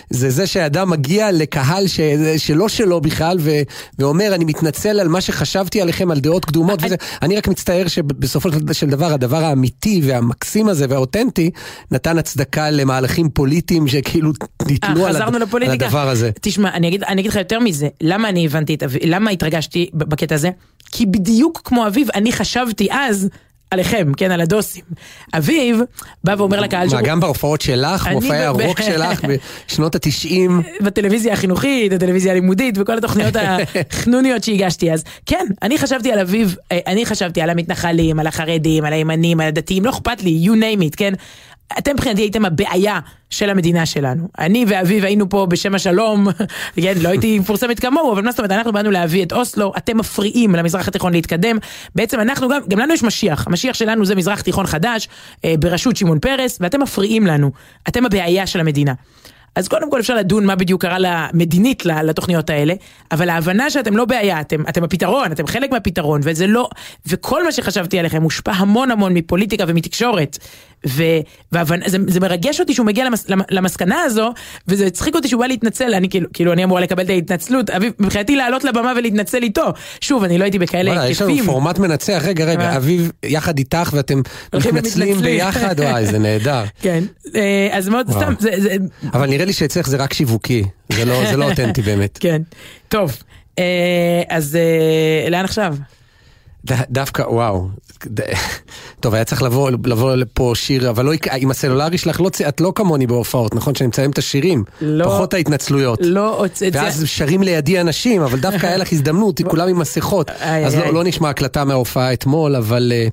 זה זה שאדם מגיע לקהל ש, שלא שלו בכלל ו, ואומר, אני מתנצל על מה שחשבתי עליכם, על דעות קדומות וזה. אני רק מצטער שבסופו של דבר הדבר האמיתי והמקסים הזה והאותנטי נתן הצדקה למהלכים פוליטיים שכאילו ניתנו אה, על, הד- על. הדבר הזה. תשמע, אני אגיד, אני אגיד לך יותר מזה, למה אני הבנתי את למה התרגשתי בקטע הזה? כי בדיוק כמו אביב, אני חשבתי אז עליכם, כן, על הדוסים. אביב בא ואומר לקהל מה, שהוא... גם בהופעות שלך, מופעי הרוק *laughs* שלך בשנות התשעים? בטלוויזיה החינוכית, הטלוויזיה הלימודית וכל התוכניות החנוניות שהגשתי אז. כן, אני חשבתי על אביב, אה, אני חשבתי על המתנחלים, על החרדים, על הימנים, על הדתיים, לא אכפת לי, you name it, כן? אתם מבחינתי הייתם הבעיה של המדינה שלנו. אני ואביב היינו פה בשם השלום, *laughs* כן, לא הייתי מפורסמת כמוהו, אבל מה זאת אומרת, אנחנו באנו להביא את אוסלו, אתם מפריעים למזרח התיכון להתקדם. בעצם אנחנו גם, גם לנו יש משיח, המשיח שלנו זה מזרח תיכון חדש, אה, בראשות שמעון פרס, ואתם מפריעים לנו. אתם הבעיה של המדינה. אז קודם כל אפשר לדון מה בדיוק קרה למדינית לתוכניות האלה, אבל ההבנה שאתם לא בעיה, אתם, אתם הפתרון, אתם חלק מהפתרון, וזה לא, וכל מה שחשבתי עליכם מושפע המון המון מפוליטיקה ומתקשורת, וזה מרגש אותי שהוא מגיע למס, למסקנה הזו, וזה הצחיק אותי שהוא בא להתנצל, אני כאילו, כאילו אני אמורה לקבל את ההתנצלות, אביב, מבחינתי לעלות לבמה ולהתנצל איתו. שוב, אני לא הייתי בכאלה היקפים. יש לנו פורמט מנצח, רגע, רגע, אביב יחד איתך ואתם מתנצלים ביחד, *laughs* וואי, זה נהדר. כן, אה, אז מאוד, סתם, זה... זה... אבל נראה לי שאצלך זה רק שיווקי, זה לא, זה לא *laughs* אותנטי באמת. כן, טוב, אה, אז אה, לאן עכשיו? דווקא, וואו, טוב, היה צריך לבוא, לבוא לפה שיר, אבל לא, עם הסלולרי שלך, לא, את לא כמוני בהופעות, נכון? שאני מציין את השירים, לא, פחות ההתנצלויות. לא, ואז זה... שרים לידי אנשים, אבל דווקא היה לך הזדמנות, *laughs* כולם עם מסכות. אז לא, לא נשמע הקלטה מההופעה אתמול, אבל uh,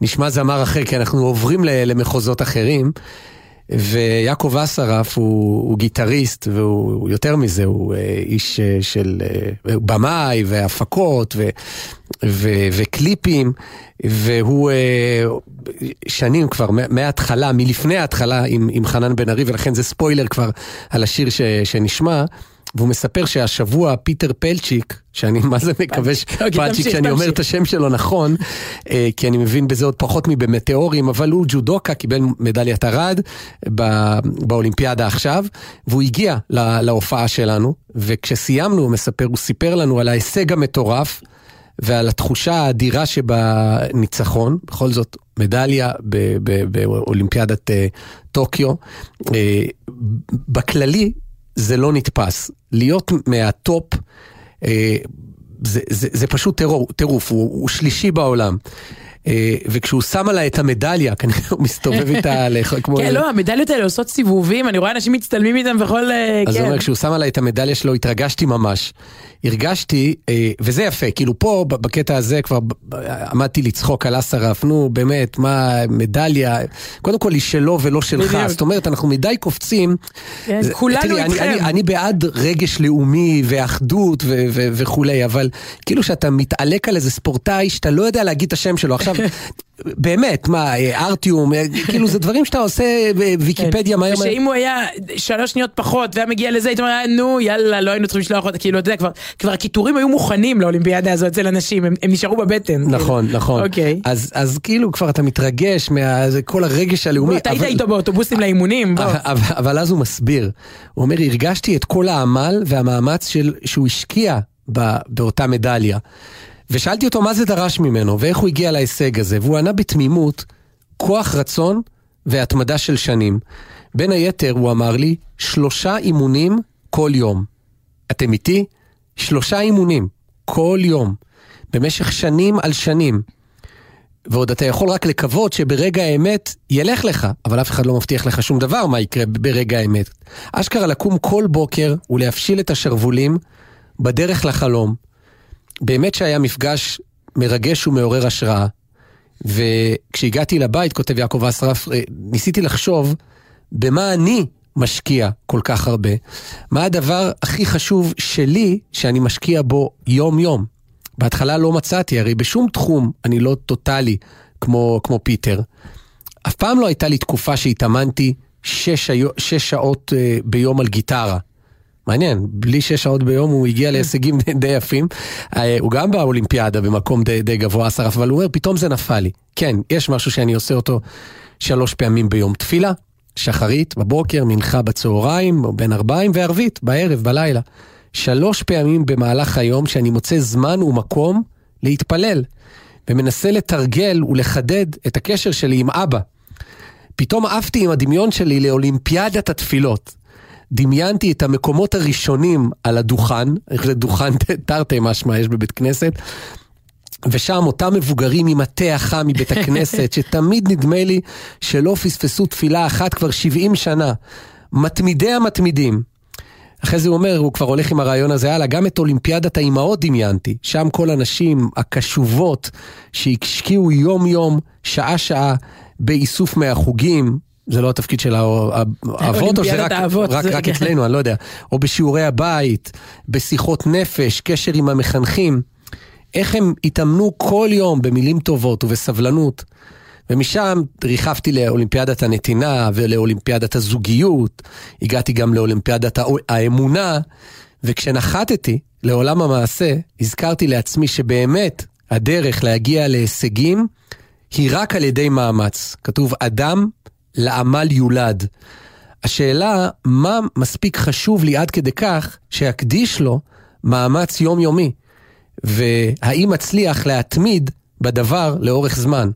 נשמע זמר אחר, כי אנחנו עוברים למחוזות אחרים. ויעקב אסרף הוא, הוא גיטריסט, והוא יותר מזה, הוא uh, איש uh, של uh, במאי והפקות ו, ו, וקליפים, והוא uh, שנים כבר, מההתחלה, מלפני ההתחלה עם, עם חנן בן ארי, ולכן זה ספוילר כבר על השיר ש, שנשמע. והוא מספר שהשבוע פיטר פלצ'יק, שאני מה זה מקווה פלצ'יק שאני אומר את השם שלו נכון, אה, כי אני מבין בזה עוד פחות מבמטאורים, אבל הוא ג'ודוקה, קיבל מדליית ארד באולימפיאדה עכשיו, והוא הגיע להופעה שלנו, וכשסיימנו, הוא מספר, הוא סיפר לנו על ההישג המטורף. ועל התחושה האדירה שבניצחון, בכל זאת מדליה באולימפיאדת אה, טוקיו. אה, בכללי זה לא נתפס. להיות מהטופ, אה, זה, זה, זה פשוט טירוף, הוא, הוא שלישי בעולם. אה, וכשהוא שם עליי את המדליה, כנראה הוא מסתובב איתה *laughs* כמו... כן, לא, המדליות האלה עושות סיבובים, אני רואה אנשים מצטלמים איתם וכל... אה, אז הוא כן. אומר, כשהוא שם עליי את המדליה שלו, התרגשתי ממש. הרגשתי, אה, וזה יפה, כאילו פה בקטע הזה כבר עמדתי לצחוק על אסרף, נו באמת, מה, מדליה, קודם כל היא שלו ולא שלך, זאת אומרת, אנחנו מדי קופצים. כן, כולנו איתכם. אני בעד רגש לאומי ואחדות וכולי, אבל כאילו שאתה מתעלק על איזה ספורטאי שאתה לא יודע להגיד את השם שלו. עכשיו, באמת, מה, ארטיום, כאילו זה דברים שאתה עושה בוויקיפדיה מהר. ושאם הוא היה שלוש שניות פחות והיה מגיע לזה, הייתי אומר, נו, יאללה, לא היינו צריכים לשלוח אותה, כאילו, אתה יודע, כבר, הקיטורים היו מוכנים לאולימפיאדה הזאת אצל אנשים, הם, נשארו בבטן. נכון. נכון. אוקיי. אז, כאילו כבר אתה מתרגש מכל הרגש הלאומי. אתה היית איתו באוטובוסים לאימונים. אבל, אז הוא מסביר, הוא אומר, הרגשתי את כל העמל והמאמץ שהוא השקיע באותה מדליה. ושאלתי אותו מה זה דרש ממנו ואיך הוא הגיע להישג הזה, והוא ענה בתמימות, כוח רצון והתמדה של שנים. בין היתר הוא אמר לי, שלושה אימונים כל יום. אתם איתי? שלושה אימונים, כל יום, במשך שנים על שנים. ועוד אתה יכול רק לקוות שברגע האמת ילך לך, אבל אף אחד לא מבטיח לך שום דבר מה יקרה ברגע האמת. אשכרה לקום כל בוקר ולהפשיל את השרוולים בדרך לחלום. באמת שהיה מפגש מרגש ומעורר השראה. וכשהגעתי לבית, כותב יעקב אסרף, אה, ניסיתי לחשוב במה אני משקיע כל כך הרבה. מה הדבר הכי חשוב שלי שאני משקיע בו יום-יום? בהתחלה לא מצאתי, הרי בשום תחום אני לא טוטאלי כמו, כמו פיטר. אף פעם לא הייתה לי תקופה שהתאמנתי שש, שש שעות uh, ביום על גיטרה. מעניין, בלי שש שעות ביום הוא הגיע להישגים די יפים. אה, הוא גם באולימפיאדה במקום די, די גבוה, שרף, אבל הוא אומר, פתאום זה נפל לי. כן, יש משהו שאני עושה אותו שלוש פעמים ביום. תפילה, שחרית בבוקר, מנחה בצהריים, או בין ארבעים, וערבית בערב, בלילה. שלוש פעמים במהלך היום שאני מוצא זמן ומקום להתפלל, ומנסה לתרגל ולחדד את הקשר שלי עם אבא. פתאום עפתי עם הדמיון שלי לאולימפיאדת התפילות. דמיינתי את המקומות הראשונים על הדוכן, איך זה דוכן *laughs* תרתי משמע יש בבית כנסת, ושם אותם מבוגרים עם התה החם מבית *laughs* הכנסת, שתמיד נדמה לי שלא פספסו תפילה אחת כבר 70 שנה. מתמידי המתמידים. אחרי זה הוא אומר, הוא כבר הולך עם הרעיון הזה הלאה, גם את אולימפיאדת האימהות דמיינתי. שם כל הנשים הקשובות שהשקיעו יום יום, שעה שעה, באיסוף מהחוגים, זה לא התפקיד של האבות, או שזה רק, האבות, רק, זה- רק אצלנו, אני לא יודע. או בשיעורי הבית, בשיחות נפש, קשר עם המחנכים. איך הם התאמנו כל יום במילים טובות ובסבלנות. ומשם ריחפתי לאולימפיאדת הנתינה ולאולימפיאדת הזוגיות, הגעתי גם לאולימפיאדת הא- האמונה, וכשנחתתי לעולם המעשה, הזכרתי לעצמי שבאמת הדרך להגיע להישגים היא רק על ידי מאמץ. כתוב אדם לעמל יולד. השאלה, מה מספיק חשוב לי עד כדי כך שאקדיש לו מאמץ יומיומי? והאם אצליח להתמיד בדבר לאורך זמן?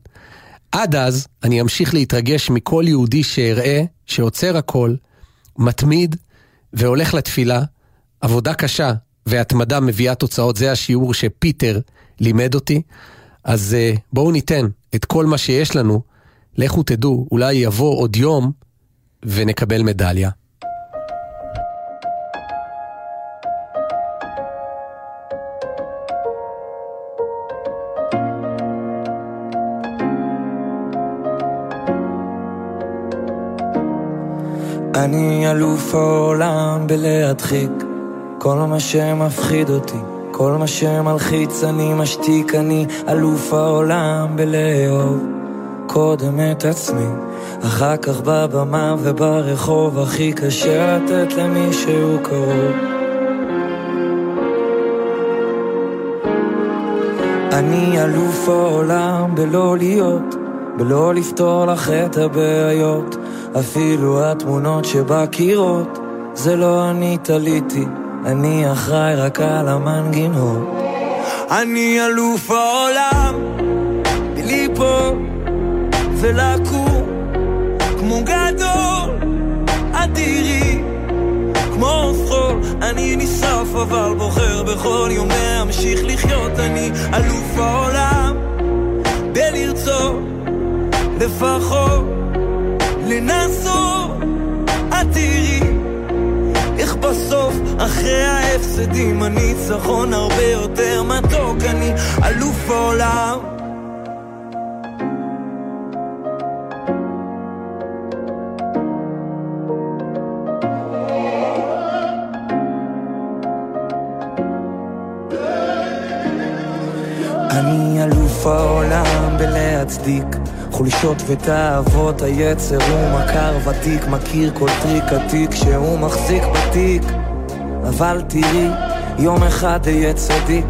עד אז אני אמשיך להתרגש מכל יהודי שאראה, שעוצר הכל, מתמיד והולך לתפילה. עבודה קשה והתמדה מביאה תוצאות, זה השיעור שפיטר לימד אותי. אז uh, בואו ניתן את כל מה שיש לנו, לכו תדעו, אולי יבוא עוד יום ונקבל מדליה. אני אלוף העולם בלהדחיק. כל מה שמפחיד אותי, כל מה שמלחיץ אני משתיק, אני אלוף העולם בלאהוב קודם את עצמי, אחר כך בבמה וברחוב הכי קשה לתת למישהו קרוב. אני אלוף העולם בלא להיות, בלא לפתור לך את הבעיות, אפילו התמונות שבקירות, זה לא אני תליתי, אני אחראי רק על המנגינות. אני אלוף העולם, בליפול ולקום, כמו גדול, אדירי, כמו חול, אני נשרף אבל בוחר בכל יום להמשיך לחיות, אני אלוף העולם, בלרצות, לפחות, לנסות, את תראי, איך בסוף, אחרי ההפסדים, הניצחון הרבה יותר מתוק, אני אלוף העולם. בלהצדיק חולשות ותאוות היצר הוא מכר ותיק מכיר כל טריק עתיק שהוא מחזיק בתיק. אבל תראי יום אחד אהיה צדיק.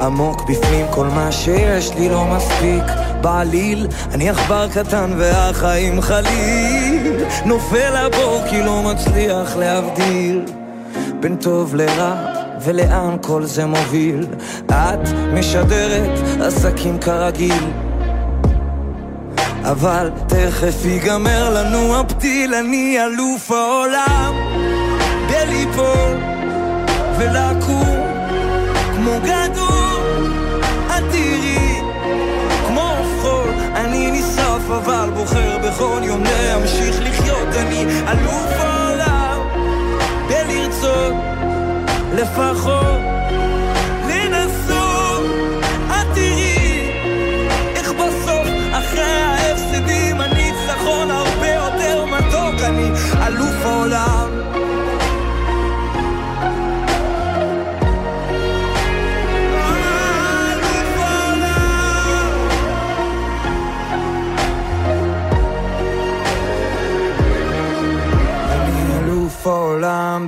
עמוק בפנים כל מה שיש לי לא מספיק. בעליל אני עכבר קטן והחיים חליל. נופל לבור כי לא מצליח להבדיל. בין טוב לרע ולאן כל זה מוביל? את משדרת עסקים כרגיל אבל תכף ייגמר לנו הפתיל אני אלוף העולם. בליפול ולקום כמו גדול את תראי כמו חול. אני נשרף אבל בוחר בכל יום להמשיך לחיות. אני אלוף העולם. בלרצות לפחות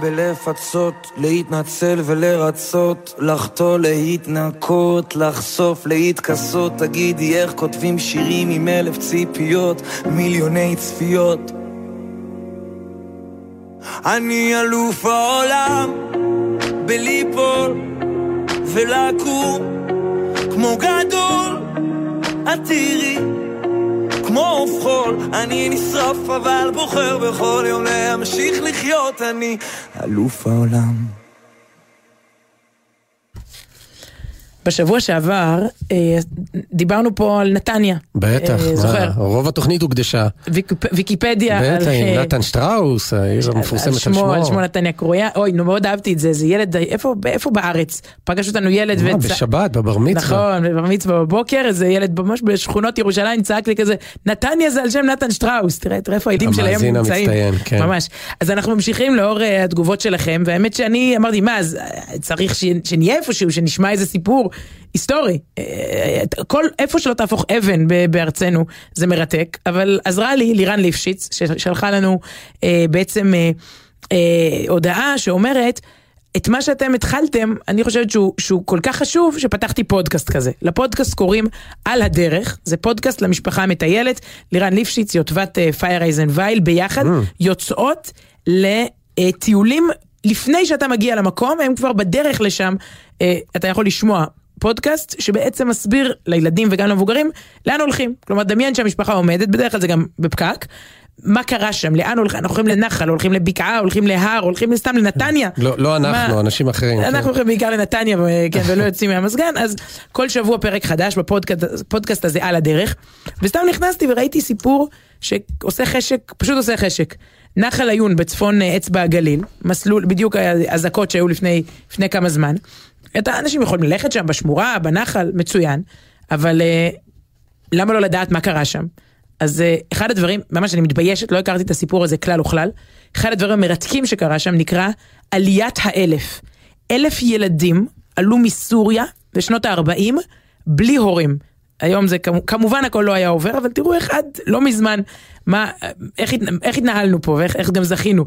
בלפצות, להתנצל ולרצות, לחטוא, להתנקות, לחשוף, להתכסות. תגידי איך כותבים שירים עם אלף ציפיות, מיליוני צפיות. אני אלוף העולם בליפול ולקום כמו גדול, את תראי כמו עוף חול, אני נשרף אבל בוחר בכל יום להמשיך לחיות, אני אלוף העולם. בשבוע שעבר אה, דיברנו פה על נתניה. בטח, אה, זוכר? רוב התוכנית הוקדשה. ויק- ויקיפדיה. בטח, עם אה, נתן שטראוס, העיר המפורסמת על שמו. על שמו נתניה קרויה. אוי, נו, מאוד אהבתי את זה, זה ילד, איפה, בארץ? פגש אותנו ילד וצ- בשבת, בבר מצווה. נכון, בבר מצווה בבוקר, איזה ילד ממש בשכונות ירושלים צעק לי כזה, נתניה זה על שם נתן שטראוס, תראה, תראה איפה הילדים של היום המאזין נמצאים. כן. ממש. אז אנחנו ממשיכים לאור התגובות שלכם, והאמת שאני אמרתי, מה, אז צריך שנהיה איפשהו, שנשמע איזה סיפור היסטורי. אה, אה, כל, איפה שלא תהפוך אבן בארצנו, זה מרתק, אבל עזרה לי לירן ליפשיץ, ששלחה לנו אה, בעצם אה, אה, הודעה שאומרת, את מה שאתם התחלתם, אני חושבת שהוא, שהוא כל כך חשוב, שפתחתי פודקאסט כזה. לפודקאסט קוראים על הדרך, זה פודקאסט למשפחה המטיילת, לירן ליפשיץ, יוטבת פייר אייזן וייל, ביחד יוצאות לטיולים לפני שאתה מגיע למקום, הם כבר בדרך לשם, אה, אתה יכול לשמוע. פודקאסט שבעצם מסביר לילדים וגם למבוגרים לאן הולכים. כלומר, דמיין שהמשפחה עומדת, בדרך כלל זה גם בפקק. מה קרה שם, לאן הולכים, אנחנו הולכים לנחל, הולכים לבקעה, הולכים להר, הולכים סתם לנתניה. לא לא אנחנו, מה- אנשים אחרים. כן. אנחנו הולכים בעיקר לנתניה, כן, ולא יוצאים מהמזגן, אז כל שבוע פרק חדש בפודקאסט הזה על הדרך. וסתם נכנסתי וראיתי סיפור שעושה חשק, פשוט עושה חשק. נחל עיון בצפון אה, אצבע הגליל, מסלול, בדיוק האזעקות שהיו לפני, לפני כמה זמן. את האנשים יכולים ללכת שם בשמורה, בנחל, מצוין, אבל אה, למה לא לדעת מה קרה שם? אז אה, אחד הדברים, ממש אני מתביישת, לא הכרתי את הסיפור הזה כלל וכלל, אחד הדברים המרתקים שקרה שם נקרא עליית האלף. אלף ילדים עלו מסוריה בשנות ה-40 בלי הורים. היום זה כמו- כמובן הכל לא היה עובר, אבל תראו איך עד לא מזמן, מה, איך, איך התנהלנו פה ואיך איך גם זכינו.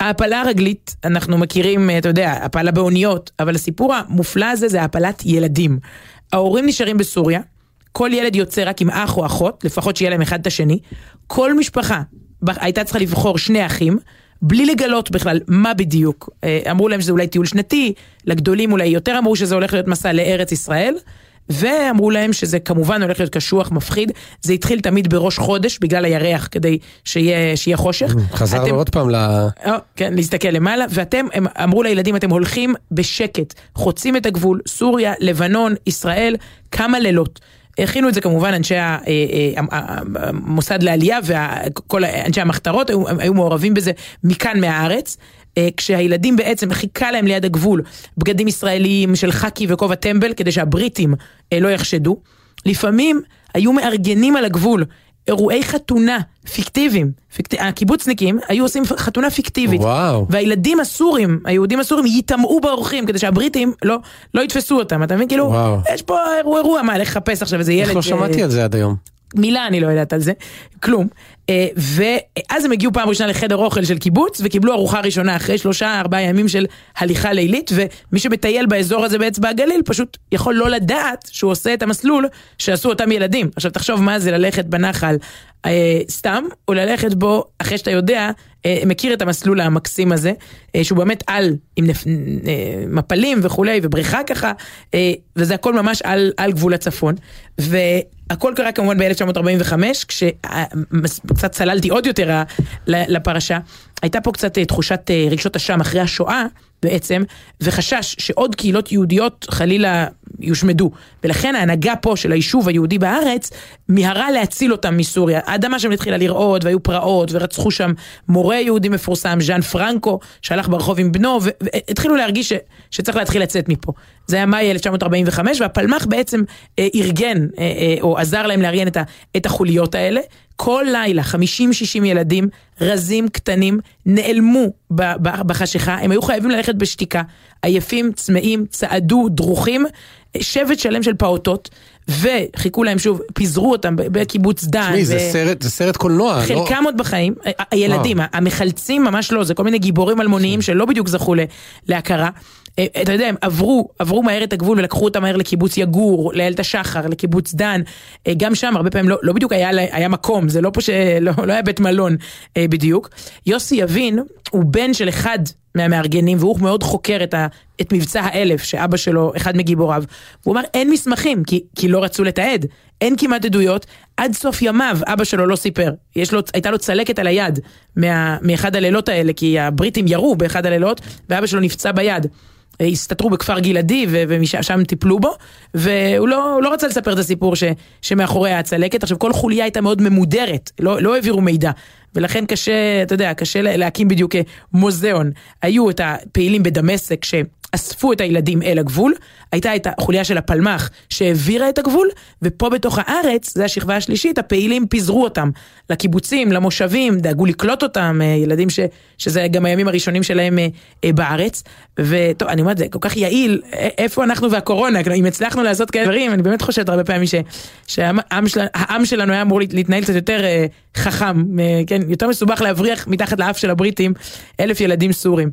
ההעפלה הרגלית, אנחנו מכירים, אתה יודע, הפלה באוניות, אבל הסיפור המופלא הזה זה העפלת ילדים. ההורים נשארים בסוריה, כל ילד יוצא רק עם אח או אחות, לפחות שיהיה להם אחד את השני. כל משפחה הייתה צריכה לבחור שני אחים, בלי לגלות בכלל מה בדיוק. אה, אמרו להם שזה אולי טיול שנתי, לגדולים אולי יותר אמרו שזה הולך להיות מסע לארץ ישראל. ואמרו להם שזה כמובן הולך להיות קשוח, מפחיד. זה התחיל תמיד בראש חודש בגלל הירח כדי שיהיה, שיהיה חושך. חזרנו אתם- עוד פעם ל... או, כן, להסתכל למעלה, ואתם, הם אמרו לילדים, אתם הולכים בשקט, חוצים את הגבול, סוריה, לבנון, ישראל, כמה לילות. הכינו את זה כמובן אנשי אה, אה, המוסד לעלייה וכל אנשי המחתרות היו, היו מעורבים בזה מכאן מהארץ. אה, כשהילדים בעצם חיכה להם ליד הגבול בגדים ישראליים של חאקי וכובע טמבל כדי שהבריטים אה, לא יחשדו. לפעמים היו מארגנים על הגבול אירועי חתונה פיקטיביים. פיקט... הקיבוצניקים היו עושים חתונה פיקטיבית. וואו. והילדים הסורים, היהודים הסורים, ייטמעו באורחים כדי שהבריטים לא, לא יתפסו אותם. אתה מבין? כאילו, וואו. יש פה אירוע, אירוע, מה, לך לחפש עכשיו איזה ילד... איך לא ש- שמעתי על זה עד היום? מילה אני לא יודעת על זה, כלום. אה, ואז הם הגיעו פעם ראשונה לחדר אוכל של קיבוץ וקיבלו ארוחה ראשונה אחרי שלושה ארבעה ימים של הליכה לילית ומי שמטייל באזור הזה באצבע הגליל פשוט יכול לא לדעת שהוא עושה את המסלול שעשו אותם ילדים. עכשיו תחשוב מה זה ללכת בנחל אה, סתם או ללכת בו אחרי שאתה יודע מכיר את המסלול המקסים הזה אה, שהוא באמת על עם נפ... אה, מפלים וכולי ובריכה ככה אה, וזה הכל ממש על, על גבול הצפון. והכל קרה כמובן ב-1945 כשקצת צללתי עוד יותר לפרשה הייתה פה קצת אה, תחושת אה, רגשות אשם אחרי השואה בעצם וחשש שעוד קהילות יהודיות חלילה יושמדו. ולכן ההנהגה פה של היישוב היהודי בארץ מיהרה להציל אותם מסוריה. האדמה שם התחילה לרעוד והיו פרעות ורצחו שם מורה יהודי מפורסם ז'אן פרנקו שהלך ברחוב עם בנו והתחילו להרגיש ש- שצריך להתחיל לצאת מפה. זה היה מאי 1945 והפלמ"ח בעצם ארגן אה, אה, או עזר להם לארגן את החוליות האלה כל לילה 50-60 ילדים רזים קטנים נעלמו בחשיכה הם היו חייבים ללכת בשתיקה עייפים צמאים צעדו דרוכים שבט שלם של פעוטות וחיכו להם שוב פיזרו אותם בקיבוץ דן. תשמעי, זה ו- סרט- זה סרט קולנוע. לא- חלקם עוד בחיים, הילדים, המחלצים ממש לא, זה כל מיני גיבורים אלמוניים שלא בדיוק זכו להכרה. אה, אתה יודע, הם עברו, עברו מהר את הגבול ולקחו אותם מהר לקיבוץ יגור, לאיילת השחר, לקיבוץ דן. אה, גם שם הרבה פעמים לא, לא בדיוק היה, היה מקום, זה לא פה שלא לא היה בית מלון אה, בדיוק. יוסי יבין הוא בן של אחד מהמארגנים והוא מאוד חוקר את, ה, את מבצע האלף שאבא שלו אחד מגיבוריו. הוא אמר אין מסמכים כי, כי לא רצו לתעד, אין כמעט עדויות, עד סוף ימיו אבא שלו לא סיפר, לו, הייתה לו צלקת על היד מה, מאחד הלילות האלה כי הבריטים ירו באחד הלילות ואבא שלו נפצע ביד. הסתתרו בכפר גלעדי ומשם טיפלו בו, והוא לא, לא רצה לספר את הסיפור ש- שמאחורי הצלקת. עכשיו, כל חוליה הייתה מאוד ממודרת, לא, לא העבירו מידע. ולכן קשה, אתה יודע, קשה להקים בדיוק מוזיאון. היו את הפעילים בדמשק ש... אספו את הילדים אל הגבול, הייתה את החוליה של הפלמ"ח שהעבירה את הגבול, ופה בתוך הארץ, זה השכבה השלישית, הפעילים פיזרו אותם לקיבוצים, למושבים, דאגו לקלוט אותם, אה, ילדים ש, שזה גם הימים הראשונים שלהם אה, אה, בארץ. וטוב, אני אומרת, זה כל כך יעיל, איפה אנחנו והקורונה, אם הצלחנו לעשות כאלה דברים, אני באמת חושבת הרבה פעמים שהעם של, שלנו היה אמור להתנהל קצת יותר חכם, כן, יותר מסובך להבריח מתחת לאף של הבריטים אלף ילדים סורים.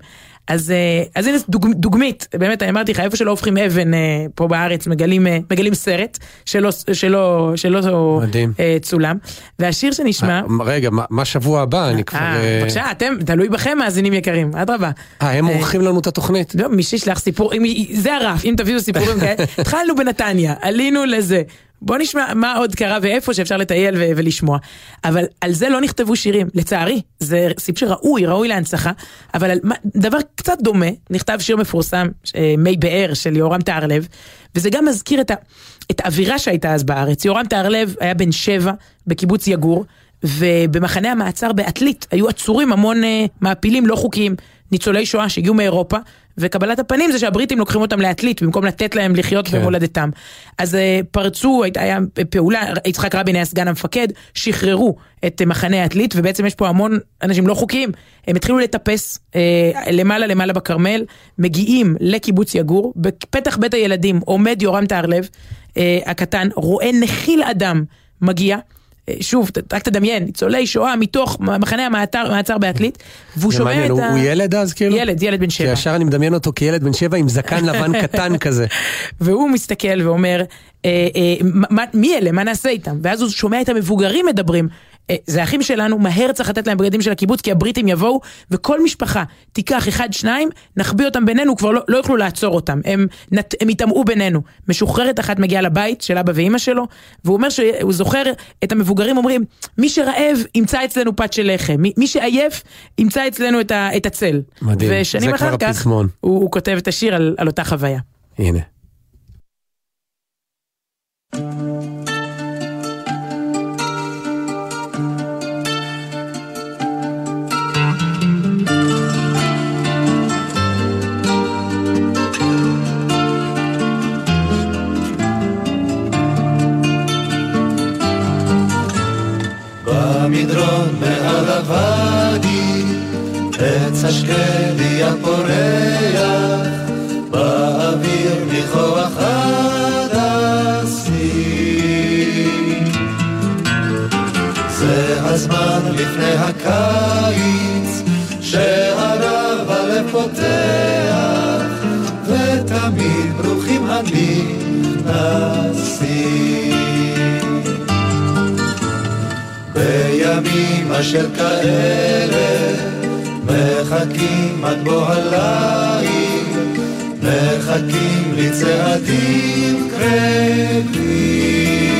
אז, אה, אז הנה דוג, דוגמית, באמת, אני אמרתי לך, איפה שלא הופכים אבן אה, פה בארץ, מגלים, אה, מגלים סרט שלא, שלא, שלא מדהים. צולם. והשיר שנשמע... רגע, מה שבוע הבא? אני כבר... בבקשה, אתם, תלוי בכם, מאזינים יקרים, אדרבה. אה, הם עורכים לנו את התוכנית. לא, מי שישלח סיפור, זה הרף, אם תביאו סיפורים *laughs* כאלה. התחלנו בנתניה, עלינו לזה. בוא נשמע מה עוד קרה ואיפה שאפשר לטייל ו- ולשמוע. אבל על זה לא נכתבו שירים, לצערי. זה סיפור שראוי, ראוי להנצחה, אבל על דבר קצת דומה, נכתב שיר מפורסם, אה, מי באר של יורם טהרלב, וזה גם מזכיר את, ה- את האווירה שהייתה אז בארץ. יורם טהרלב היה בן שבע בקיבוץ יגור, ובמחנה המעצר בעתלית היו עצורים המון uh, מעפילים לא חוקיים, ניצולי שואה שהגיעו מאירופה, וקבלת הפנים זה שהבריטים לוקחים אותם לעתלית במקום לתת להם לחיות כן. במולדתם. אז uh, פרצו, היה פעולה, יצחק רבין היה סגן המפקד, שחררו את uh, מחנה העתלית, ובעצם יש פה המון אנשים לא חוקיים. הם התחילו לטפס uh, למעלה למעלה בכרמל, מגיעים לקיבוץ יגור, בפתח בית הילדים עומד יורם טהרלב הקטן, רואה נחיל אדם מגיע. שוב, רק תדמיין, ניצולי שואה מתוך מחנה המעצר בעתלית, והוא שומע את ה... הוא ילד אז כאילו? ילד, ילד בן שבע. כי ישר אני מדמיין אותו כילד בן שבע עם זקן *laughs* לבן קטן כזה. והוא מסתכל ואומר, אה, אה, מי אלה, מה נעשה איתם? ואז הוא שומע את המבוגרים מדברים, זה אחים שלנו, מהר צריך לתת להם בגדים של הקיבוץ, כי הבריטים יבואו, וכל משפחה תיקח אחד, שניים, נחביא אותם בינינו, כבר לא, לא יוכלו לעצור אותם, הם, הם יטמעו בינינו. משוחררת אחת מגיעה לבית של אבא ואימא שלו, והוא אומר שהוא זוכר את המבוגרים אומרים, מי שרעב ימצא אצלנו פת של לחם, מי, מי שעייף ימצא אצלנו את, ה, את הצל. מדהים, ושנים אחר כך, הוא, הוא כותב את השיר על, על אותה חוויה. הנה. עץ השקדי הפורח, באוויר מכוח הדסים. זה הזמן לפני הקיץ, שהרב הלב פותח, ותמיד ברוכים הנכנסים. בימים אשר כאלה מחכים עד בוא הליל, מחכים לצעדים קרבים.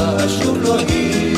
והשעה שוב לא ייסגר.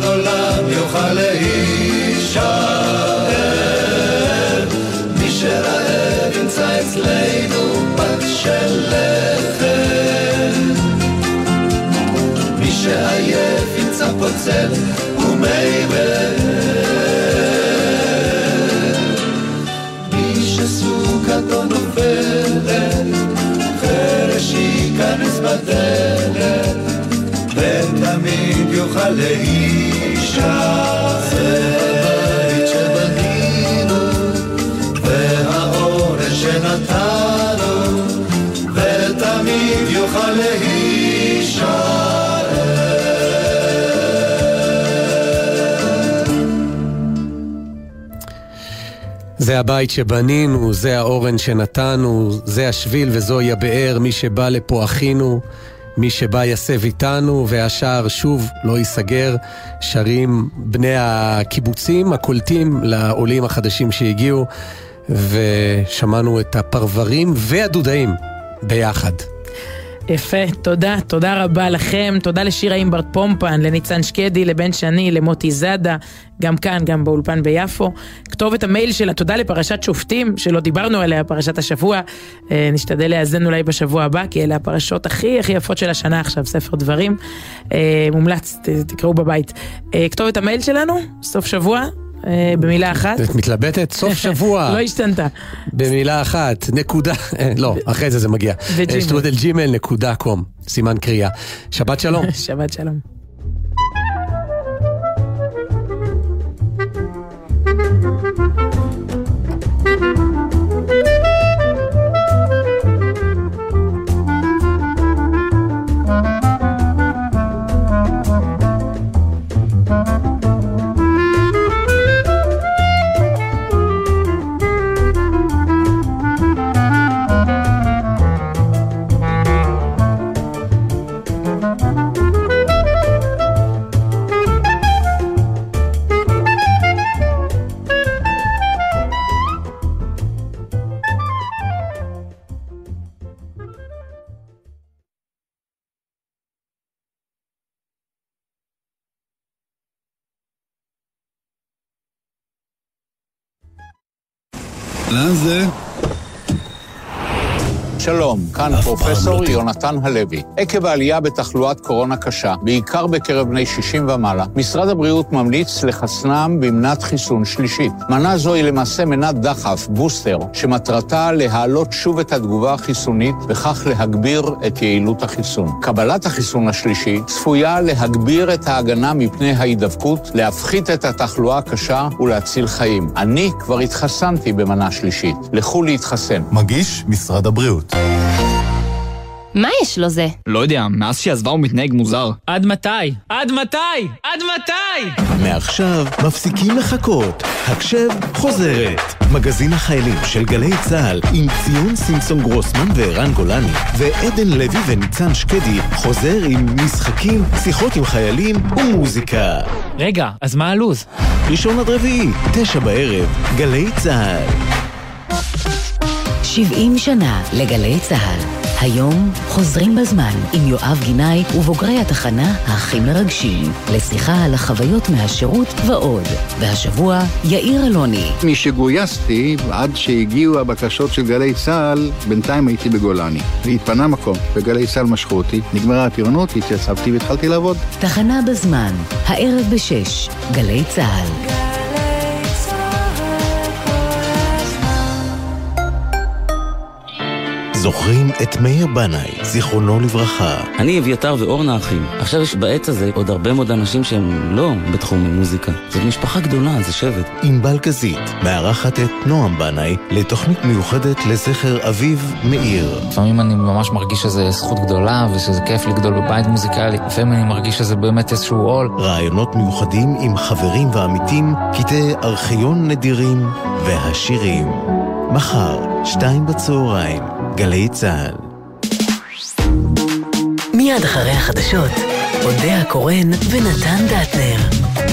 ועד עולם יוכל להישאר. מי שרעב ימצא אצלנו פת של לחם. מי שעייף ימצא פוצל ומי מי שסוכתו נופלת, חרש ייכנס בדלת, יוכל להישאר. שבנינו, והאורש שנתנו, ותמיד יוכל להישאר. זה הבית שבנינו, זה האורן שנתנו, זה השביל וזוהי הבאר, מי שבא לפה אחינו, מי שבא יסב איתנו, והשער שוב לא ייסגר. שרים בני הקיבוצים הקולטים לעולים החדשים שהגיעו, ושמענו את הפרברים והדודאים ביחד. יפה, תודה, תודה רבה לכם, תודה לשירה אימברט פומפן, לניצן שקדי, לבן שני, למוטי זאדה, גם כאן, גם באולפן ביפו. כתובת המייל שלה, תודה לפרשת שופטים, שלא דיברנו עליה, פרשת השבוע. אה, נשתדל לאזן אולי בשבוע הבא, כי אלה הפרשות הכי הכי יפות של השנה עכשיו, ספר דברים. אה, מומלץ, תקראו בבית. אה, כתובת המייל שלנו, סוף שבוע, במילה אחת. את מתלבטת? סוף *laughs* שבוע. לא השתנתה. במילה אחת, נקודה, אה, לא, אחרי זה זה מגיע. וג'ימל. שטרודל ג'ימל נקודה קום, סימן קריאה. שבת שלום. *laughs* שבת שלום. לאן זה? שלום, כאן פרופסור יונתן הלוי. עקב העלייה בתחלואת קורונה קשה, בעיקר בקרב בני 60 ומעלה, משרד הבריאות ממליץ לחסנם במנת חיסון שלישית. מנה זו היא למעשה מנת דחף, בוסטר, שמטרתה להעלות שוב את התגובה החיסונית, וכך להגביר את יעילות החיסון. קבלת החיסון השלישי צפויה להגביר את ההגנה מפני ההידבקות, להפחית את התחלואה הקשה ולהציל חיים. אני כבר התחסנתי במנה שלישית. לכו להתחסן. מגיש משרד הבריאות. מה יש לו זה? לא יודע, מאז שהיא עזבה הוא מתנהג מוזר. עד מתי? עד מתי? עד מתי? מעכשיו מפסיקים לחכות. הקשב חוזרת. מגזין החיילים של גלי צה"ל עם ציון סימפסון גרוסמן וערן גולני ועדן לוי וניצן שקדי חוזר עם משחקים, שיחות עם חיילים ומוזיקה. רגע, אז מה הלו"ז? ראשון עד רביעי, תשע בערב, גלי צה"ל. 70 שנה לגלי צה"ל. היום חוזרים בזמן עם יואב גינאי ובוגרי התחנה האחים מרגשים לשיחה על החוויות מהשירות ועוד. והשבוע יאיר אלוני. משגויסתי עד שהגיעו הבקשות של גלי צה"ל, בינתיים הייתי בגולני. והתפנה מקום, וגלי צה"ל משכו אותי, נגמרה הטירונות, התייצבתי והתחלתי לעבוד. תחנה בזמן, הערב בשש, גלי צה"ל. זוכרים את מאיר בנאי, זיכרונו לברכה. אני אביתר ואורנה אחים. עכשיו יש בעת הזה עוד הרבה מאוד אנשים שהם לא בתחום המוזיקה. זאת משפחה גדולה, זה שבט. ענבל גזית מארחת את נועם בנאי לתוכנית מיוחדת לזכר אביו מאיר. לפעמים אני ממש מרגיש שזה זכות גדולה ושזה כיף לגדול בבית מוזיקלי. לפעמים אני מרגיש שזה באמת איזשהו עול. רעיונות מיוחדים עם חברים ועמיתים, קטעי ארכיון נדירים והשירים. מחר, שתיים בצהריים, גלי צה"ל. מיד אחרי החדשות, אודה הקורן ונתן דטנר.